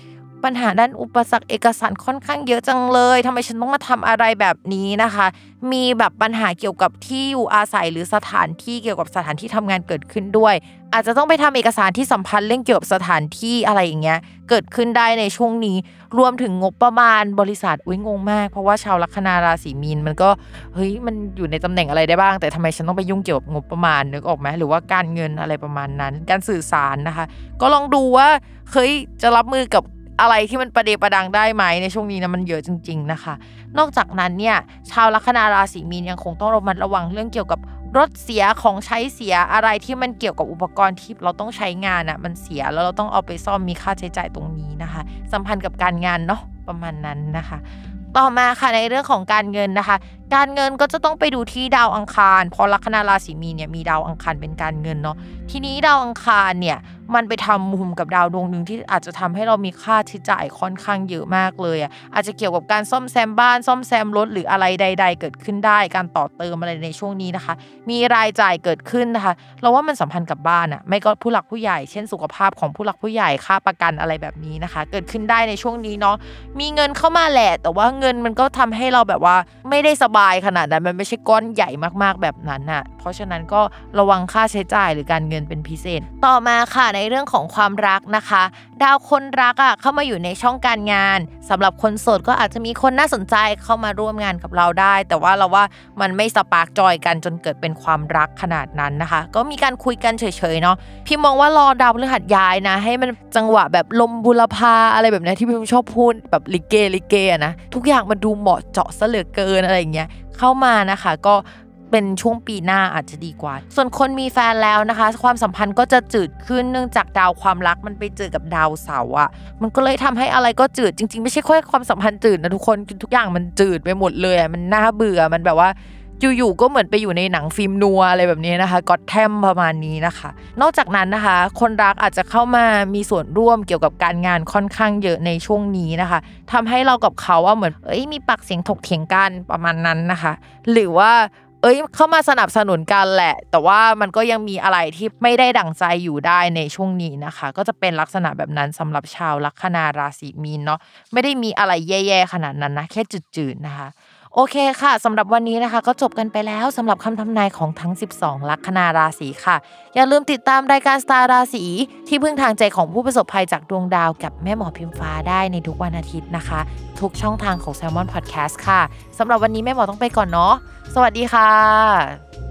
ปัญหาด้านอุปสรรคเอกสารค่อนข้างเยอะจังเลยทำไมฉันต้องมาทำอะไรแบบนี้นะคะ มีแบบปัญหาเกี่ยวกับที่อยู่อาศัยหรือสถานที่เกี่ยวกับสถานที่ทำงานเกิดขึ้นด้วย อาจจะต้องไปทำเอกสารที่สัมพันธ์เรื่องเกี่ยวกับสถานที่อะไรอย่างเงี้ยเกิดขึ้นได้ในช่วงนี้ รวมถึงงบประมาณบริษัทอุ้ยงงมาก เพราะว่าชาวลัคนาราศีมีนมันก็เฮ้ยมันอยู่ในตำแหน่งอะไรได้บ้าง แต่ทำไมฉันต้องไปยุ่งเกี่ยวกับงบประมาณนึกออกไหมหรือว่าการเงินอะไรประมาณนั้น การสื่อสารนะคะ ก็ลองดูว่าเฮ้ยจะรับมือกับ อะไรที่มันประเดประดังได้ไหมในช่วงนี้นะมันเยอะจริง ๆนะคะ นอกจากนั้นเนี่ยชาวลัคนาราศีมีนยังคงต้องระมัดระวังเรื่องเกี่ยวกับรถเสียของใช้เสียอะไรที่มันเกี่ยวกับอุปกรณ์ที่เราต้องใช้งานอะ่ะมันเสียแล้วเราต้องเอาไปซ่อมมีค่าใช้จ่ายตรงนี้นะคะ สัมพันธ์กับการงานเนาะประมาณนั้นนะคะ ต่อมาค่ะในเรื่องของการเงินนะคะการเงินก็จะต้องไปดูที่ดาวอังคารเพราะลัคนาราศีมีนเนี่ยมีดาวอังคารเป็นการเงินเนาะทีนี้ดาวอังคารเนี่ยมันไปทำมุมกับดาวดวงหนึ่งที่อาจจะทำให้เรามีค่าใช้จ่ายค่อนข้างเยอะมากเลยอะอาจจะเกี่ยวกับการซ่อมแซมบ้าน ซ่อมแซมรถหรืออะไรใด ๆ เกิดขึ้นได้ การต่อเติมอะไรในช่วงนี้นะคะ มีรายจ่ายเกิดขึ้นนะคะ เราว่ามันสัมพันธ์กับบ้านอะไม่ก็ผู้หลักผู้ใหญ่ เช่น สุขภาพของผู้หลักผู้ใหญ่ค่าประกันอะไรแบบนี้นะคะ เกิดขึ้นได้ในช่วงนี้เนาะมีเงินเข้ามาแหละ แต่ว่าเงินมันก็ทำให้เราแบบว่าไม่ได้สบายขนาดนั้นมันไม่ใช่ก้อนใหญ่มากๆแบบนั้นน่ะ เพราะฉะนั้นก็ระวังค่าใช้จ่ายหรือการเงินเป็นพิเศษ ต่อมาค่ะในเรื่องของความรักนะคะ ดาวคนรักอะเข้ามาอยู่ในช่องการงานสำหรับคนโสดก็อาจจะมีคนน่าสนใจเข้ามาร่วมงานกับเราได้ แต่ว่าเราว่ามันไม่ spark joy กันจนเกิดเป็นความรักขนาดนั้นนะคะ ก็มีการคุยกันเฉยๆเนาะพิมพ์มองว่ารอดาวพฤหัสย้ายนะ ให้มันจังหวะแบบลมบุรพาอะไรแบบนี้ที่พิมพ์ชอบพูดแบบลิเกลิเกอะนะทุกอย่างมันดูเหมาะเจาะซะเหลือเกินอะไรอย่างเงี้ย เข้ามานะคะ ก็เป็นช่วงปีหน้าอาจจะดีกว่า ส่วนคนมีแฟนแล้วนะคะ ความสัมพันธ์ก็จะจืดขึ้นเนื่องจากดาวความรักมันไปเจอกับดาวเสาร์อะ มันก็เลยทำให้อะไรก็จืดจริง ๆ ไม่ใช่แค่ความสัมพันธ์จืดนะทุกคนทุกอย่างมันจืดไปหมดเลยมันน่าเบื่อมันแบบว่า อยู่ๆก็เหมือนไปอยู่ในหนังฟิล์มนัวอะไรแบบนี้นะคะก็แทมประมาณนี้นะคะ นอกจากนั้นนะคะ คนรักอาจจะเข้ามามีส่วนร่วมเกี่ยวกับการงานค่อนข้างเยอะในช่วงนี้นะคะทำให้เรากับเขาว่าเหมือนเอ้ยมีปากเสียงถกเถียงกันประมาณนั้นนะคะ หรือว่าเอ้ยเข้ามาสนับสนุนกันแหละ แต่ว่ามันก็ยังมีอะไรที่ไม่ได้ดั่งใจอยู่ได้ในช่วงนี้นะคะ ก็จะเป็นลักษณะแบบนั้นสำหรับชาวลัคนาราศีมีนเนาะไม่ได้มีอะไรแย่ๆขนาดนั้นนะแค่จืดๆนะคะ โอเคค่ะสำหรับวันนี้นะคะ ก็จบกันไปแล้วสำหรับคำทำนายของทั้ง 12 ลัคนาราศีค่ะ อย่าลืมติดตามรายการสตาร์ราศีที่พึ่งทางใจของผู้ประสบภัยจากดวงดาวกับแม่หมอพิมฟ้าได้ในทุกวันอาทิตย์นะคะ ทุกช่องทางของ s ซ l m o n Podcast ค่ะสำหรับวันนี้แม่หมอต้องไปก่อนเนาะสวัสดีค่ะ